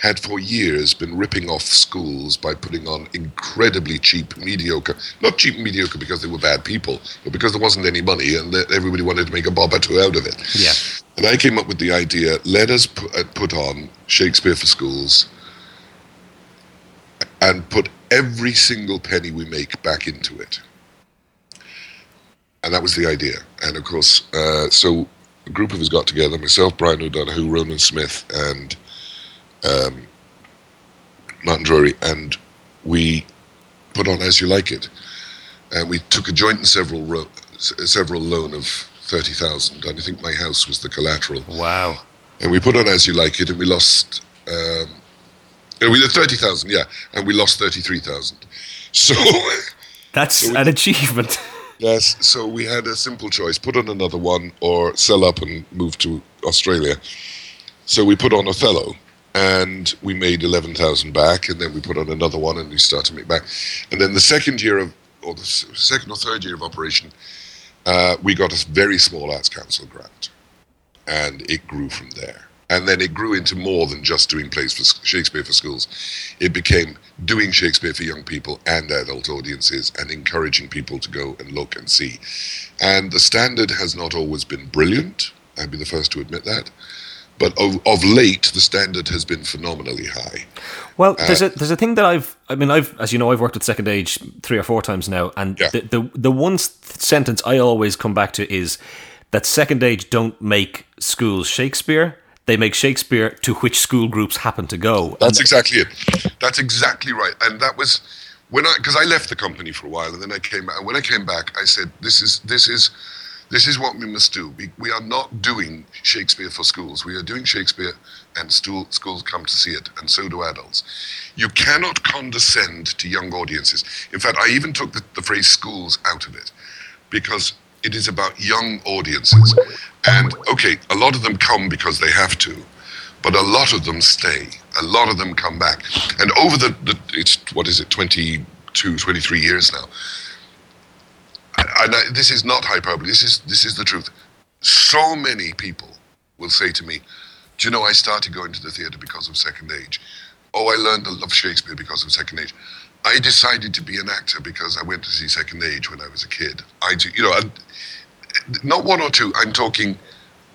had for years been ripping off schools by putting on incredibly cheap, mediocre, not cheap mediocre because they were bad people, but because there wasn't any money and everybody wanted to make a bob or two out of it. Yeah. And I came up with the idea let us put, uh, put on Shakespeare for schools and put every single penny we make back into it. And that was the idea. And of course, uh, so a group of us got together myself, Brian O'Donoghue, Ronan Smith, and um, Martin Drury, and we put on As You Like It. And we took a joint and several, ro- several loan of 30,000, and I think my house was the collateral. Wow. And we put on As You Like It, and we lost. Um, we did 30,000, yeah, and we lost 33,000. So. That's so we, an achievement. Yes, so we had a simple choice put on another one or sell up and move to Australia. So we put on Othello and we made 11,000 back, and then we put on another one and we started to make back. And then the second year of, or the second or third year of operation, uh, we got a very small Arts Council grant, and it grew from there. And then it grew into more than just doing plays for Shakespeare for schools. It became doing Shakespeare for young people and adult audiences and encouraging people to go and look and see. And the standard has not always been brilliant. I'd be the first to admit that. But of, of late, the standard has been phenomenally high. Well, uh, there's a there's a thing that I've I mean I've as you know I've worked at Second Age three or four times now, and yeah. the, the the one sentence I always come back to is that Second Age don't make schools Shakespeare they make Shakespeare to which school groups happen to go. That's and exactly it. That's exactly right. And that was when I because I left the company for a while and then I came back. And when I came back, I said, "This is this is." This is what we must do. We, we are not doing Shakespeare for schools. We are doing Shakespeare, and schools come to see it, and so do adults. You cannot condescend to young audiences. In fact, I even took the, the phrase schools out of it because it is about young audiences. And okay, a lot of them come because they have to, but a lot of them stay. A lot of them come back. And over the, the it's, what is it, 22, 23 years now. And I, this is not hyperbole, this is, this is the truth. So many people will say to me, Do you know, I started going to the theatre because of Second Age. Oh, I learned to love Shakespeare because of Second Age. I decided to be an actor because I went to see Second Age when I was a kid. I, do, you know, not one or two. I'm talking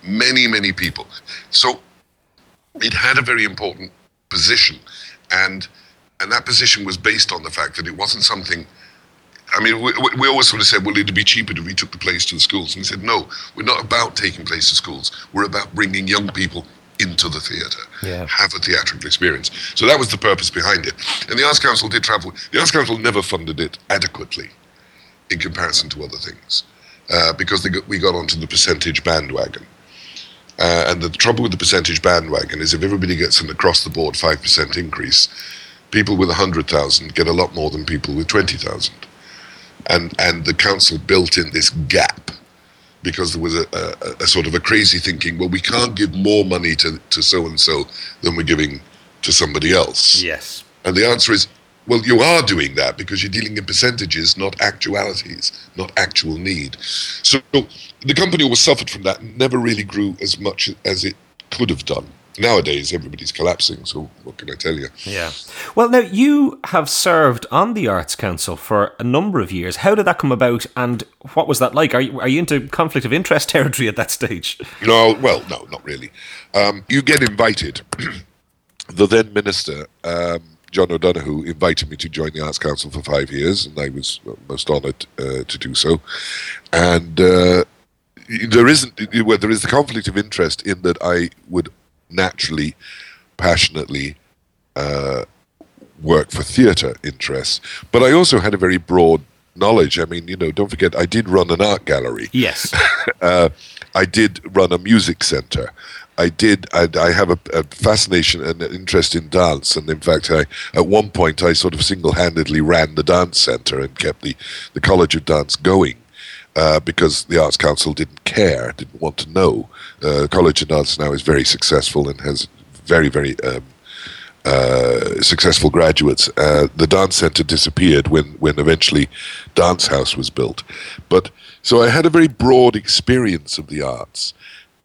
many, many people. So it had a very important position, and and that position was based on the fact that it wasn't something. I mean, we, we always sort of said, well, it'd be cheaper if we took the plays to the schools. And we said, no, we're not about taking plays to schools. We're about bringing young people into the theatre, yeah. have a theatrical experience. So that was the purpose behind it. And the Arts Council did travel. The Arts Council never funded it adequately in comparison to other things uh, because got, we got onto the percentage bandwagon. Uh, and the trouble with the percentage bandwagon is if everybody gets an across the board 5% increase, people with 100,000 get a lot more than people with 20,000. And, and the council built in this gap because there was a, a, a, sort of a crazy thinking, well, we can't give more money to, to so and so than we're giving to somebody else. Yes. And the answer is, well, you are doing that because you're dealing in percentages, not actualities, not actual need. So the company always suffered from that, never really grew as much as it could have done nowadays everybody's collapsing so what can i tell you? Yeah. Well now you have served on the arts council for a number of years. How did that come about and what was that like? Are you, are you into conflict of interest territory at that stage? No well no not really. Um, you get invited. The then minister um, John O'Donoghue invited me to join the Arts Council for five years, and I was most honoured uh, to do so. And uh, there isn't well, there is the conflict of interest in that I would naturally, passionately uh, work for theatre interests. But I also had a very broad knowledge. I mean, you know, don't forget, I did run an art gallery. Yes. uh, I did run a music centre. I did. I, I have a, a, fascination and an interest in dance, and in fact, I at one point I sort of single-handedly ran the dance centre and kept the the College of Dance going. Uh, because the Arts Council didn't care, didn't want to know. Uh, College of Dance now is very successful and has very, very um, uh, successful graduates. Uh, the dance center disappeared when, when eventually Dance House was built. But so I had a very broad experience of the arts,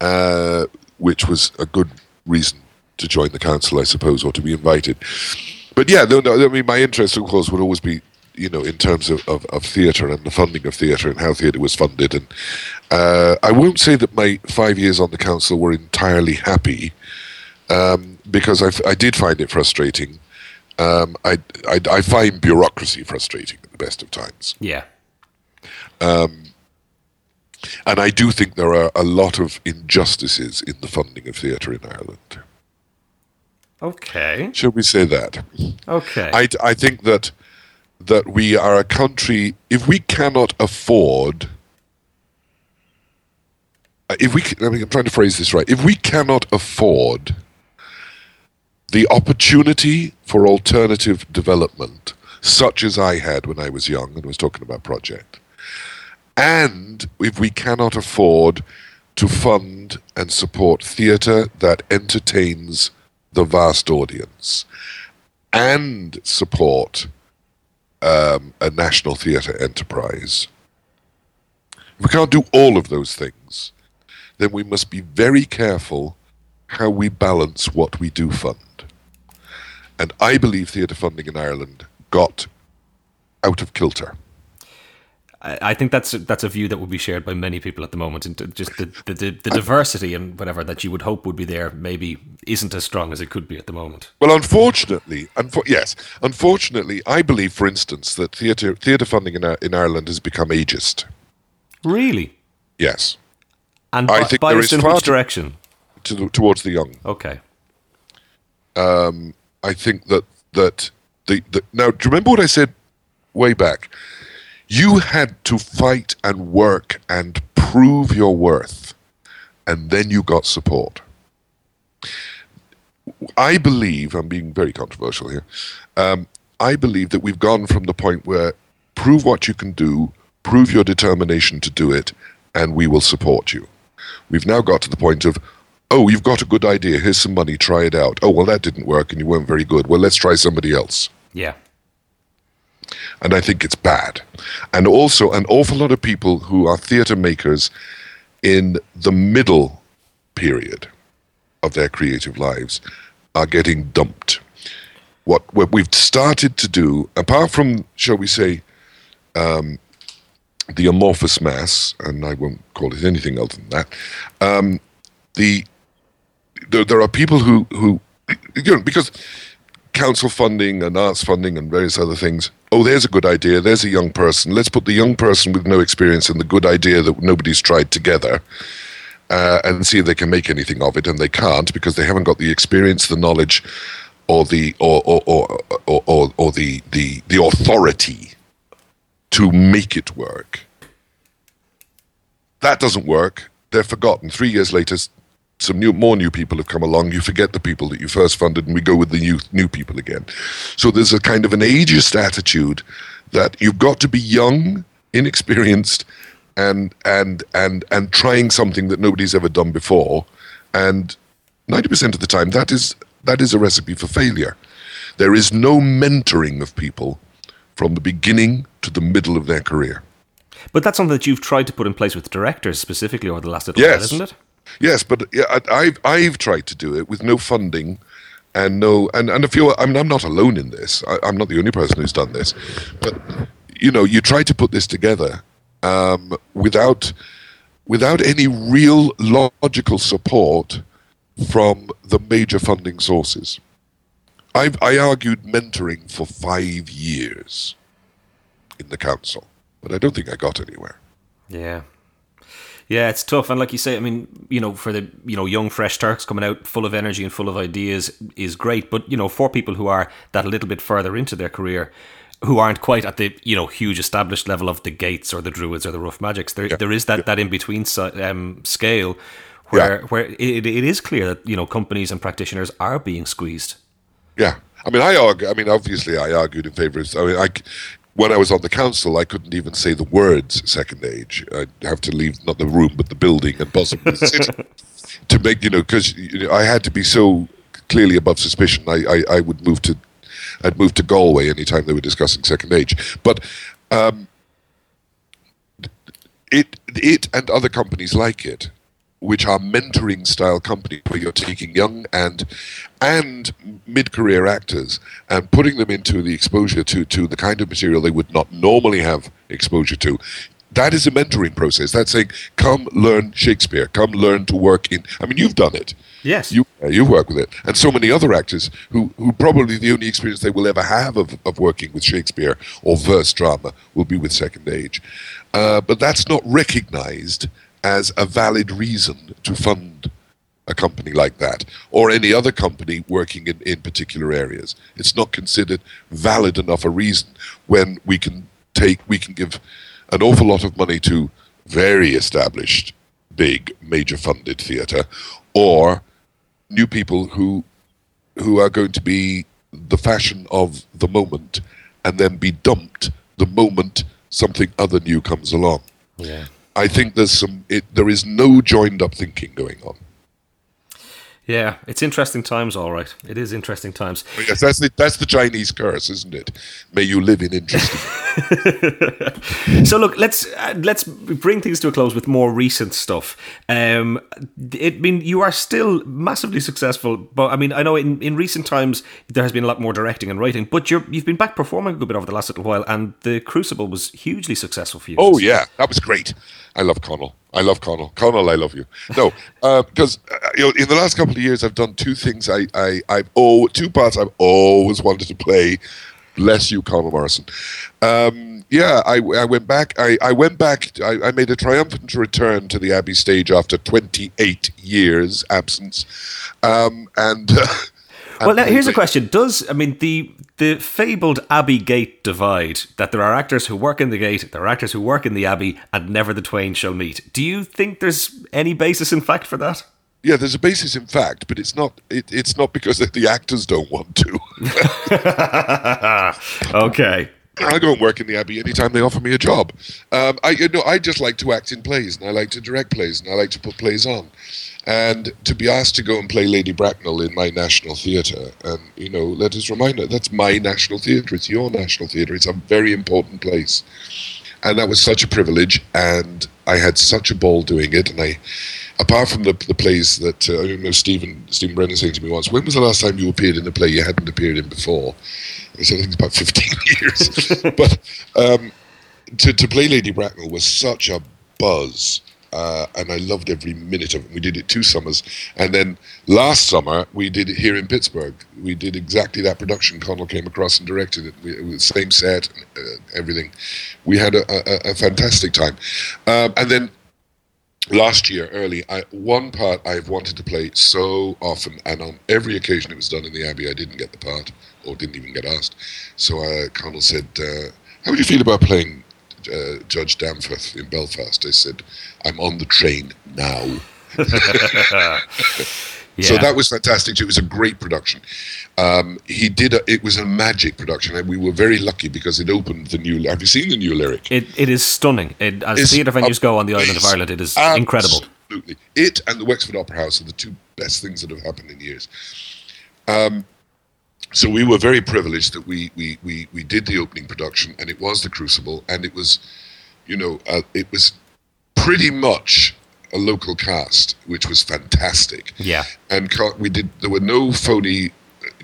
uh, which was a good reason to join the council, I suppose, or to be invited. But yeah, no, no, I mean, my interest, of course, would always be you know, in terms of, of, of theatre and the funding of theatre and how theatre was funded. And uh, I won't say that my five years on the council were entirely happy um, because I, I did find it frustrating. Um, I, I I find bureaucracy frustrating at the best of times. Yeah. Um, And I do think there are a lot of injustices in the funding of theatre in Ireland. Okay. Shall we say that? Okay. I, I think that that we are a country. If we cannot afford, uh, if we, I mean, I'm trying to phrase this right. If we cannot afford the opportunity for alternative development, such as I had when I was young and was talking about project, and if we cannot afford to fund and support theatre that entertains the vast audience and support um, a national theatre enterprise, if we can't do all of those things, then we must be very careful how we balance what we do fund. And I believe theatre funding in Ireland got out of kilter. I I think that's a, that's a view that would be shared by many people at the moment, and just the, the, the, the diversity and whatever that you would hope would be there maybe isn't as strong as it could be at the moment. Well, unfortunately, unfo- yes, unfortunately, I believe, for instance, that theatre theatre funding in, in Ireland has become ageist. Really, Yes, and I think there is in which direction? to the, towards the young. Okay, Um, I think that that the, the now. Do you remember what I said way back? You had to fight and work and prove your worth, and then you got support. I believe I'm being very controversial here. Um, I believe that we've gone from the point where prove what you can do, prove your determination to do it, and we will support you. We've now got to the point of, oh, you've got a good idea. Here's some money. Try it out. Oh, well, that didn't work and you weren't very good. Well, let's try somebody else. yeah, And I think it's bad. And also, an awful lot of people who are theatre makers in the middle period of their creative lives are getting dumped. What, what we've started to do, apart from, shall we say, um, the amorphous mass, and I won't call it anything other than that, um, the there, there are people who who you know because council funding and arts funding and various other things. Oh, there's a good idea. There's a young person. Let's put the young person with no experience and the good idea that nobody's tried together. Uh, and see if they can make anything of it, and they can't because they haven't got the experience, the knowledge, or the or or or or, or, or the, the the authority to make it work. That doesn't work. They're forgotten. Three years later, some new, more new people have come along. You forget the people that you first funded, and we go with the new new people again. So there's a kind of an ageist attitude that you've got to be young, inexperienced, and and and and trying something that nobody's ever done before. And ninety percent of the time, that is that is a recipe for failure. There is no mentoring of people from the beginning to the middle of their career. but that's something that you've tried to put in place with directors specifically over the last little Yes. while, isn't it? Yes, but yeah, I, I've I've tried to do it with no funding and no and and a few. I mean, I'm not alone in this. I, I'm not the only person who's done this, but you know, you try to put this together um, without without any real logical support from the major funding sources. I've I argued mentoring for five years in the council, but I don't think I got anywhere. Yeah. Yeah, it's tough, and like you say, I mean, you know, for the you know young fresh Turks coming out full of energy and full of ideas is great, but you know, for people who are that little bit further into their career, who aren't quite at the you know huge established level of the Gates or the Druids or the Rough Magics, there there is that that in between um, scale where Yeah. where it, it is clear that you know companies and practitioners are being squeezed. Yeah, I mean, I argue. I mean, obviously, I argued in favour. of I mean, I when I was on the council, I couldn't even say the words "second age." I'd have to leave not the room, but the building, and possibly the city to make you know because you know, I had to be so clearly above suspicion. I, I I would move to, I'd move to Galway anytime they were discussing second age. But um, it it and other companies like it which are mentoring style companies where you're taking young and and mid-career actors and putting them into the exposure to to the kind of material they would not normally have exposure to that is a mentoring process. That's saying, come learn Shakespeare, come learn to work in. I mean, you've done it. Yes. You uh, you work with it, and so many other actors who who probably the only experience they will ever have of, of working with Shakespeare or verse drama will be with Second Age, uh, but that's not recognised as a valid reason to fund a company like that or any other company working in, in particular areas. It's not considered valid enough a reason when we can take we can give an awful lot of money to very established, big, major funded theatre or new people who who are going to be the fashion of the moment and then be dumped the moment something other new comes along. Yeah. I think there's some it, there is no joined up thinking going on. Yeah, it's interesting times, all right. It is interesting times. Yes, that's the that's the Chinese curse, isn't it? May you live in interesting. so look, let's uh, let's bring things to a close with more recent stuff. Um, it I mean you are still massively successful, but I mean I know in, in recent times there has been a lot more directing and writing, but you're you've been back performing a good bit over the last little while, and the Crucible was hugely successful for you. oh yeah, that was great. I love Conall. I love Conall. Conall, I love you. No, uh, because uh, you know, in the last couple of years, I've done two things. I, I, I've oh, two parts I've always wanted to play. Bless you, Conall Morrison. Um, yeah, I, I went back. I, I went back. I, I made a triumphant return to the Abbey stage after 28 years absence, um, and. Uh, Well, now here's a question: Does I mean the the fabled Abbey Gate divide that there are actors who work in the gate, there are actors who work in the Abbey, and never the twain shall meet? Do you think there's any basis in fact for that? Yeah, there's a basis in fact, but it's not. It, it's not because the actors don't want to. okay. I go and work in the Abbey anytime they offer me a job. Um, I you know I just like to act in plays, and I like to direct plays, and I like to put plays on. And to be asked to go and play Lady Bracknell in my national theatre, and you know, let us remind her that's my national theatre. It's your national theatre. It's a very important place, and that was such a privilege. And I had such a ball doing it. And I, apart from the the plays that uh, I don't know, Stephen Stephen Brennan saying to me once, "When was the last time you appeared in a play you hadn't appeared in before?" I said, "I think it's about fifteen years." but um, to to play Lady Bracknell was such a buzz. Uh, and I loved every minute of it. We did it two summers, and then last summer we did it here in Pittsburgh. We did exactly that production. Conall came across and directed it. It was the same set, and, uh, everything. We had a, a, a fantastic time, um, and then last year early I, one part i've wanted to play so often and on every occasion it was done in the abbey i didn't get the part or didn't even get asked so uh, conall said uh, how would you feel about playing uh, judge danforth in belfast i said i'm on the train now so that was fantastic. It was a great production. Um, he did. A, it was a magic production, and we were very lucky because it opened the new. Have you seen the new lyric? It, it is stunning. It, as It's theatre venues go on the island of. Ireland, it is incredible. Absolutely, it and the Wexford Opera House are the two best things that have happened in years. Um, so we were very privileged that we we we we did the opening production, and it was the Crucible, and it was, you know, uh, it was pretty much a local cast, which was fantastic. Yeah. and we did. There were no phony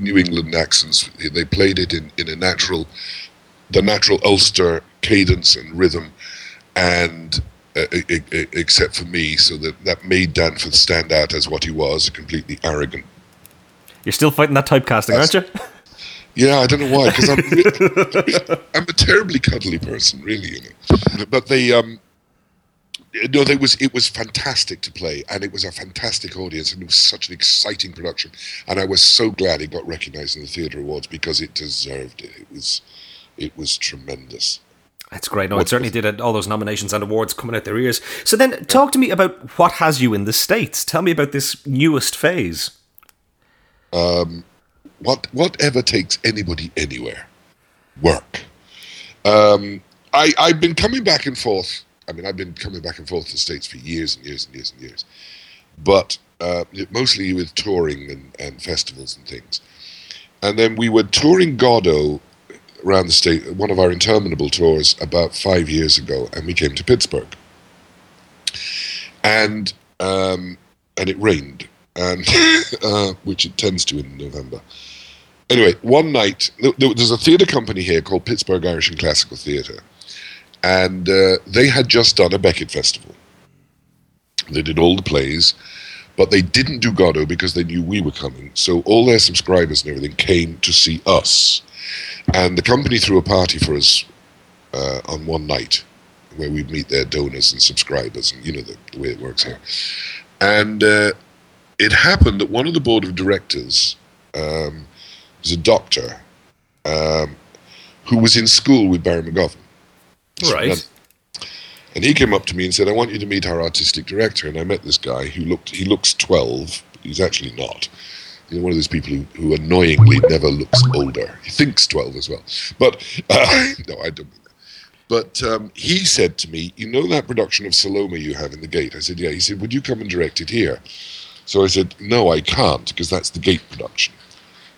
New England accents. They played it in in a natural, the natural Ulster cadence and rhythm, and. Uh, except for me, so that that made Danforth stand out as what he was—a completely arrogant You're still fighting that typecasting, aren't you? Yeah, I don't know why, because I'm I'm a terribly cuddly person, really, you know. But they um, no, they was it was fantastic to play, and it was a fantastic audience, and it was such an exciting production, and I was so glad it got recognised in the theatre awards because it deserved it. It was it was tremendous. That's great. No, it certainly did. uh, All those nominations and awards coming out their ears. So then, talk to me about what has you in the states. Tell me about this newest phase. what whatever takes anybody anywhere work um, I, i've been coming back and forth i mean i've been coming back and forth to the states for years and years and years and years. But uh, mostly with touring and, and festivals and things. And then we were touring godot around the state one of our interminable tours about five years ago and we came to pittsburgh. And um, and it rained and uh, which it tends to in november. Anyway, one night, th- th- there's a theatre company here called Pittsburgh Irish and Classical Theatre. And uh, they had just done a Beckett Festival. They did all the plays, but they didn't do Godot because they knew we were coming. So all their subscribers and everything came to see us. And the company threw a party for us uh, on one night where we'd meet their donors and subscribers, and you know the, the way it works here. And uh, it happened that one of the board of directors um, was a doctor um, who was in school with Barry McGovern. Right. And he came up to me and said, "I want you to meet our artistic director." And I met this guy who looked he looks twelve. He's actually not. He's one of those people who, who annoyingly never looks older. He thinks twelve as well, but uh, no, I don't. But um, he said to me, "You know that production of Salome you have in the Gate?" I said, "Yeah." He said, "Would you come and direct it here?" So I said, "No, I can't because that's the Gate production."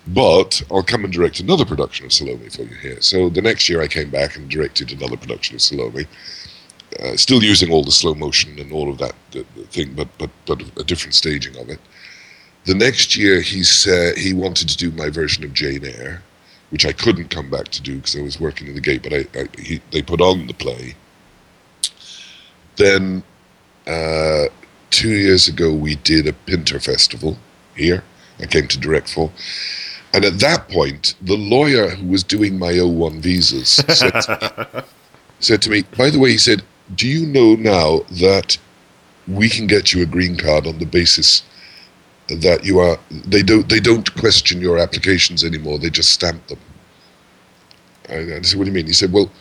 But I'll come and direct another production of Salome for you here. So the next year I came back and directed another production of Salome uh, still using all the slow motion and all of that thing, but but but a different staging of it. The next year, he's uh, he wanted to do my version of Jane Eyre, which I couldn't come back to do because I was working in the gate. But I, I he, they put on the play. Then, uh, two years ago, we did a Pinter Festival here. I came to direct for. And at that point, the lawyer who was doing my O1 visas said, said to me, by the way, he said, do you know now that we can get you a green card on the basis that you are they don't they don't question your applications anymore they just stamp them? And I said what do you mean? He said well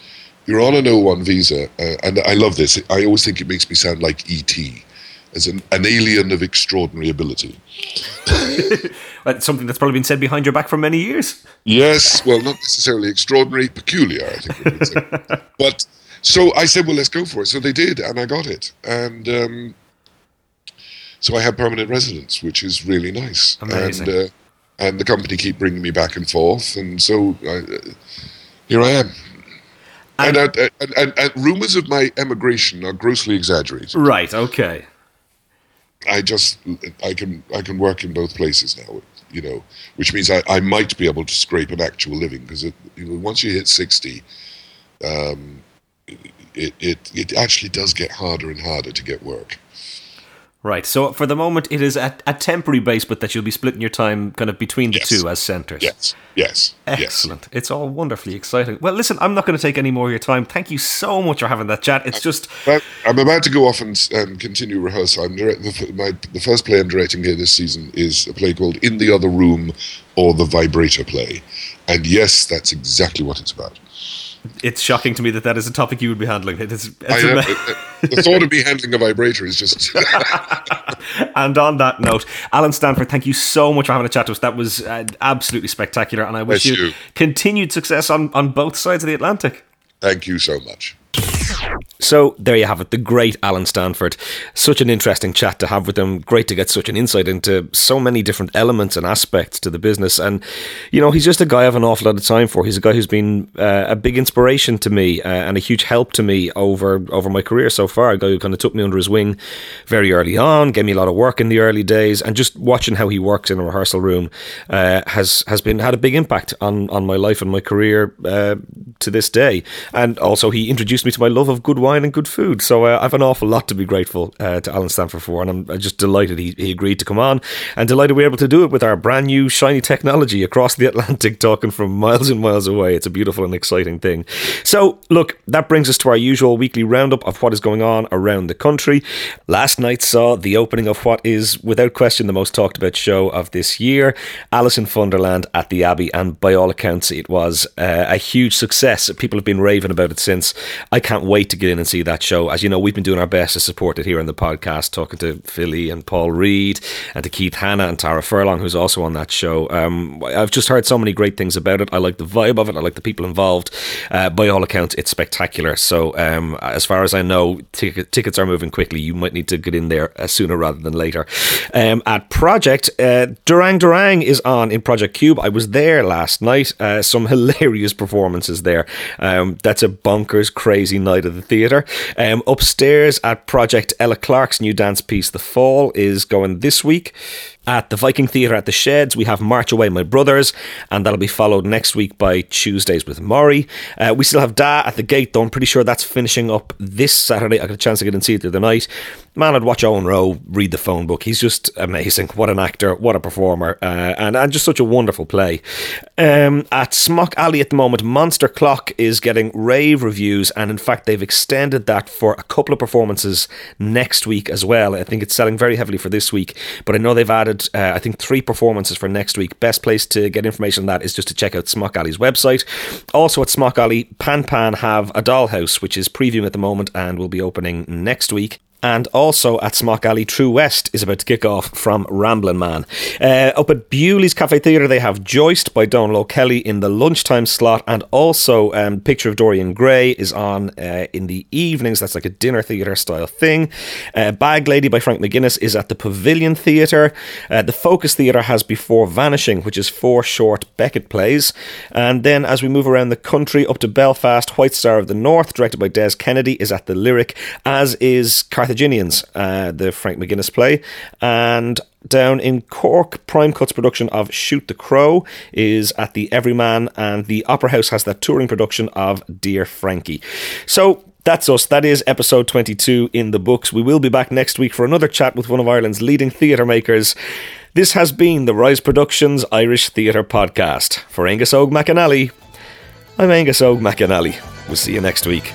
you're on an O1 visa uh, and I love this. I always think it makes me sound like ET as an, an alien of extraordinary ability that's something that's probably been said behind your back for many years yes well not necessarily extraordinary peculiar I think but so I said, well, let's go for it. So they did, and I got it. And um, so I have permanent residence, which is really nice. Amazing. And, uh, and the company keep bringing me back and forth. And so I, uh, here I am. And, and, uh, and, and, and rumors of my emigration are grossly exaggerated. Right, okay. I just I can I can work in both places now, you know, which means I, I might be able to scrape an actual living because you know, once you hit sixty, um, it, it, it actually does get harder and harder to get work. Right. So for the moment, it is a, a temporary base, but that you'll be splitting your time kind of between the yes. two as centres. Yes. Yes. Excellent. Yes. It's all wonderfully exciting. Well, listen, I'm not going to take any more of your time. Thank you so much for having that chat. It's uh, just. I'm about to go off and, and continue rehearsal. I'm direct, the, my, the first play I'm directing here this season is a play called In the Other Room or The Vibrator Play. And yes, that's exactly what it's about it's shocking to me that that is a topic you would be handling. It is. Know, the thought of me handling a vibrator is just. and on that note, Alan Stanford, thank you so much for having a chat to us. That was uh, absolutely spectacular, and I wish you, you continued success on on both sides of the Atlantic. Thank you so much. So there you have it, the great Alan Stanford. Such an interesting chat to have with him. Great to get such an insight into so many different elements and aspects to the business. And, you know, he's just a guy I have an awful lot of time for. He's a guy who's been uh, a big inspiration to me uh, and a huge help to me over over my career so far. A guy who kind of took me under his wing very early on, gave me a lot of work in the early days, and just watching how he works in a rehearsal room uh, has has been had a big impact on on my life and my career uh, to this day. And also, he introduced me to my love of good wine and good food. So uh, I have an awful lot to be grateful uh, to Alan Stanford for, and I'm just delighted he, he agreed to come on, and delighted we are able to do it with our brand new shiny technology across the Atlantic, talking from miles and miles away. It's a beautiful and exciting thing. So look, that brings us to our usual weekly roundup of what is going on around the country. Last night saw the opening of what is, without question, the most talked about show of this year, Alice in Funderland at the Abbey, and by all accounts, it was uh, a huge success. People have been raving about it since. I can't wait to get in and see that show. As you know, we've been doing our best to support it here in the podcast, talking to Philly and Paul Reed and to Keith Hanna and Tara Furlong, who's also on that show. Um, I've just heard so many great things about it. I like the vibe of it. I like the people involved. Uh, by all accounts, it's spectacular. So, um, as far as I know, t- tickets are moving quickly. You might need to get in there uh, sooner rather than later. Um, at Project, uh, Durang Durang is on in Project Cube. I was there last night. Uh, some hilarious performances there. Um, that's a bonkers, crazy night at the theatre. Um, upstairs at Project Ella Clark's new dance piece, The Fall, is going this week. At the Viking Theatre at the Sheds, we have March Away My Brothers, and that'll be followed next week by Tuesdays with Morrie. Uh, we still have Da at the Gate, though I'm pretty sure that's finishing up this Saturday. I got a chance to get and see it the other night. Man, I'd watch Owen Roe read the phone book. He's just amazing. What an actor, what a performer, uh, and, and just such a wonderful play. Um, at Smock Alley at the moment, Monster Clock is getting rave reviews, and in fact, they've extended that for a couple of performances next week as well. I think it's selling very heavily for this week, but I know they've added, uh, I think, three performances for next week. Best place to get information on that is just to check out Smock Alley's website. Also at Smock Alley, Pan Pan have a dollhouse, which is previewing at the moment and will be opening next week and also at Smock Alley, True West is about to kick off from Ramblin' Man. Uh, up at Bewley's Cafe Theatre, they have Joist by Donal O'Kelly in the lunchtime slot, and also um, Picture of Dorian Gray is on uh, in the evenings. That's like a dinner theatre style thing. Uh, Bag Lady by Frank McGuinness is at the Pavilion Theatre. Uh, the Focus Theatre has Before Vanishing, which is four short Beckett plays. And then as we move around the country up to Belfast, White Star of the North, directed by Des Kennedy, is at the Lyric, as is Carth- Carthaginians, uh, the Frank McGuinness play. And down in Cork, Prime Cut's production of Shoot the Crow is at the Everyman, and the Opera House has that touring production of Dear Frankie. So that's us. That is episode 22 in the books. We will be back next week for another chat with one of Ireland's leading theatre makers. This has been the Rise Productions Irish Theatre Podcast. For Aonghus Óg McAnally, I'm Aonghus Óg McAnally. We'll see you next week.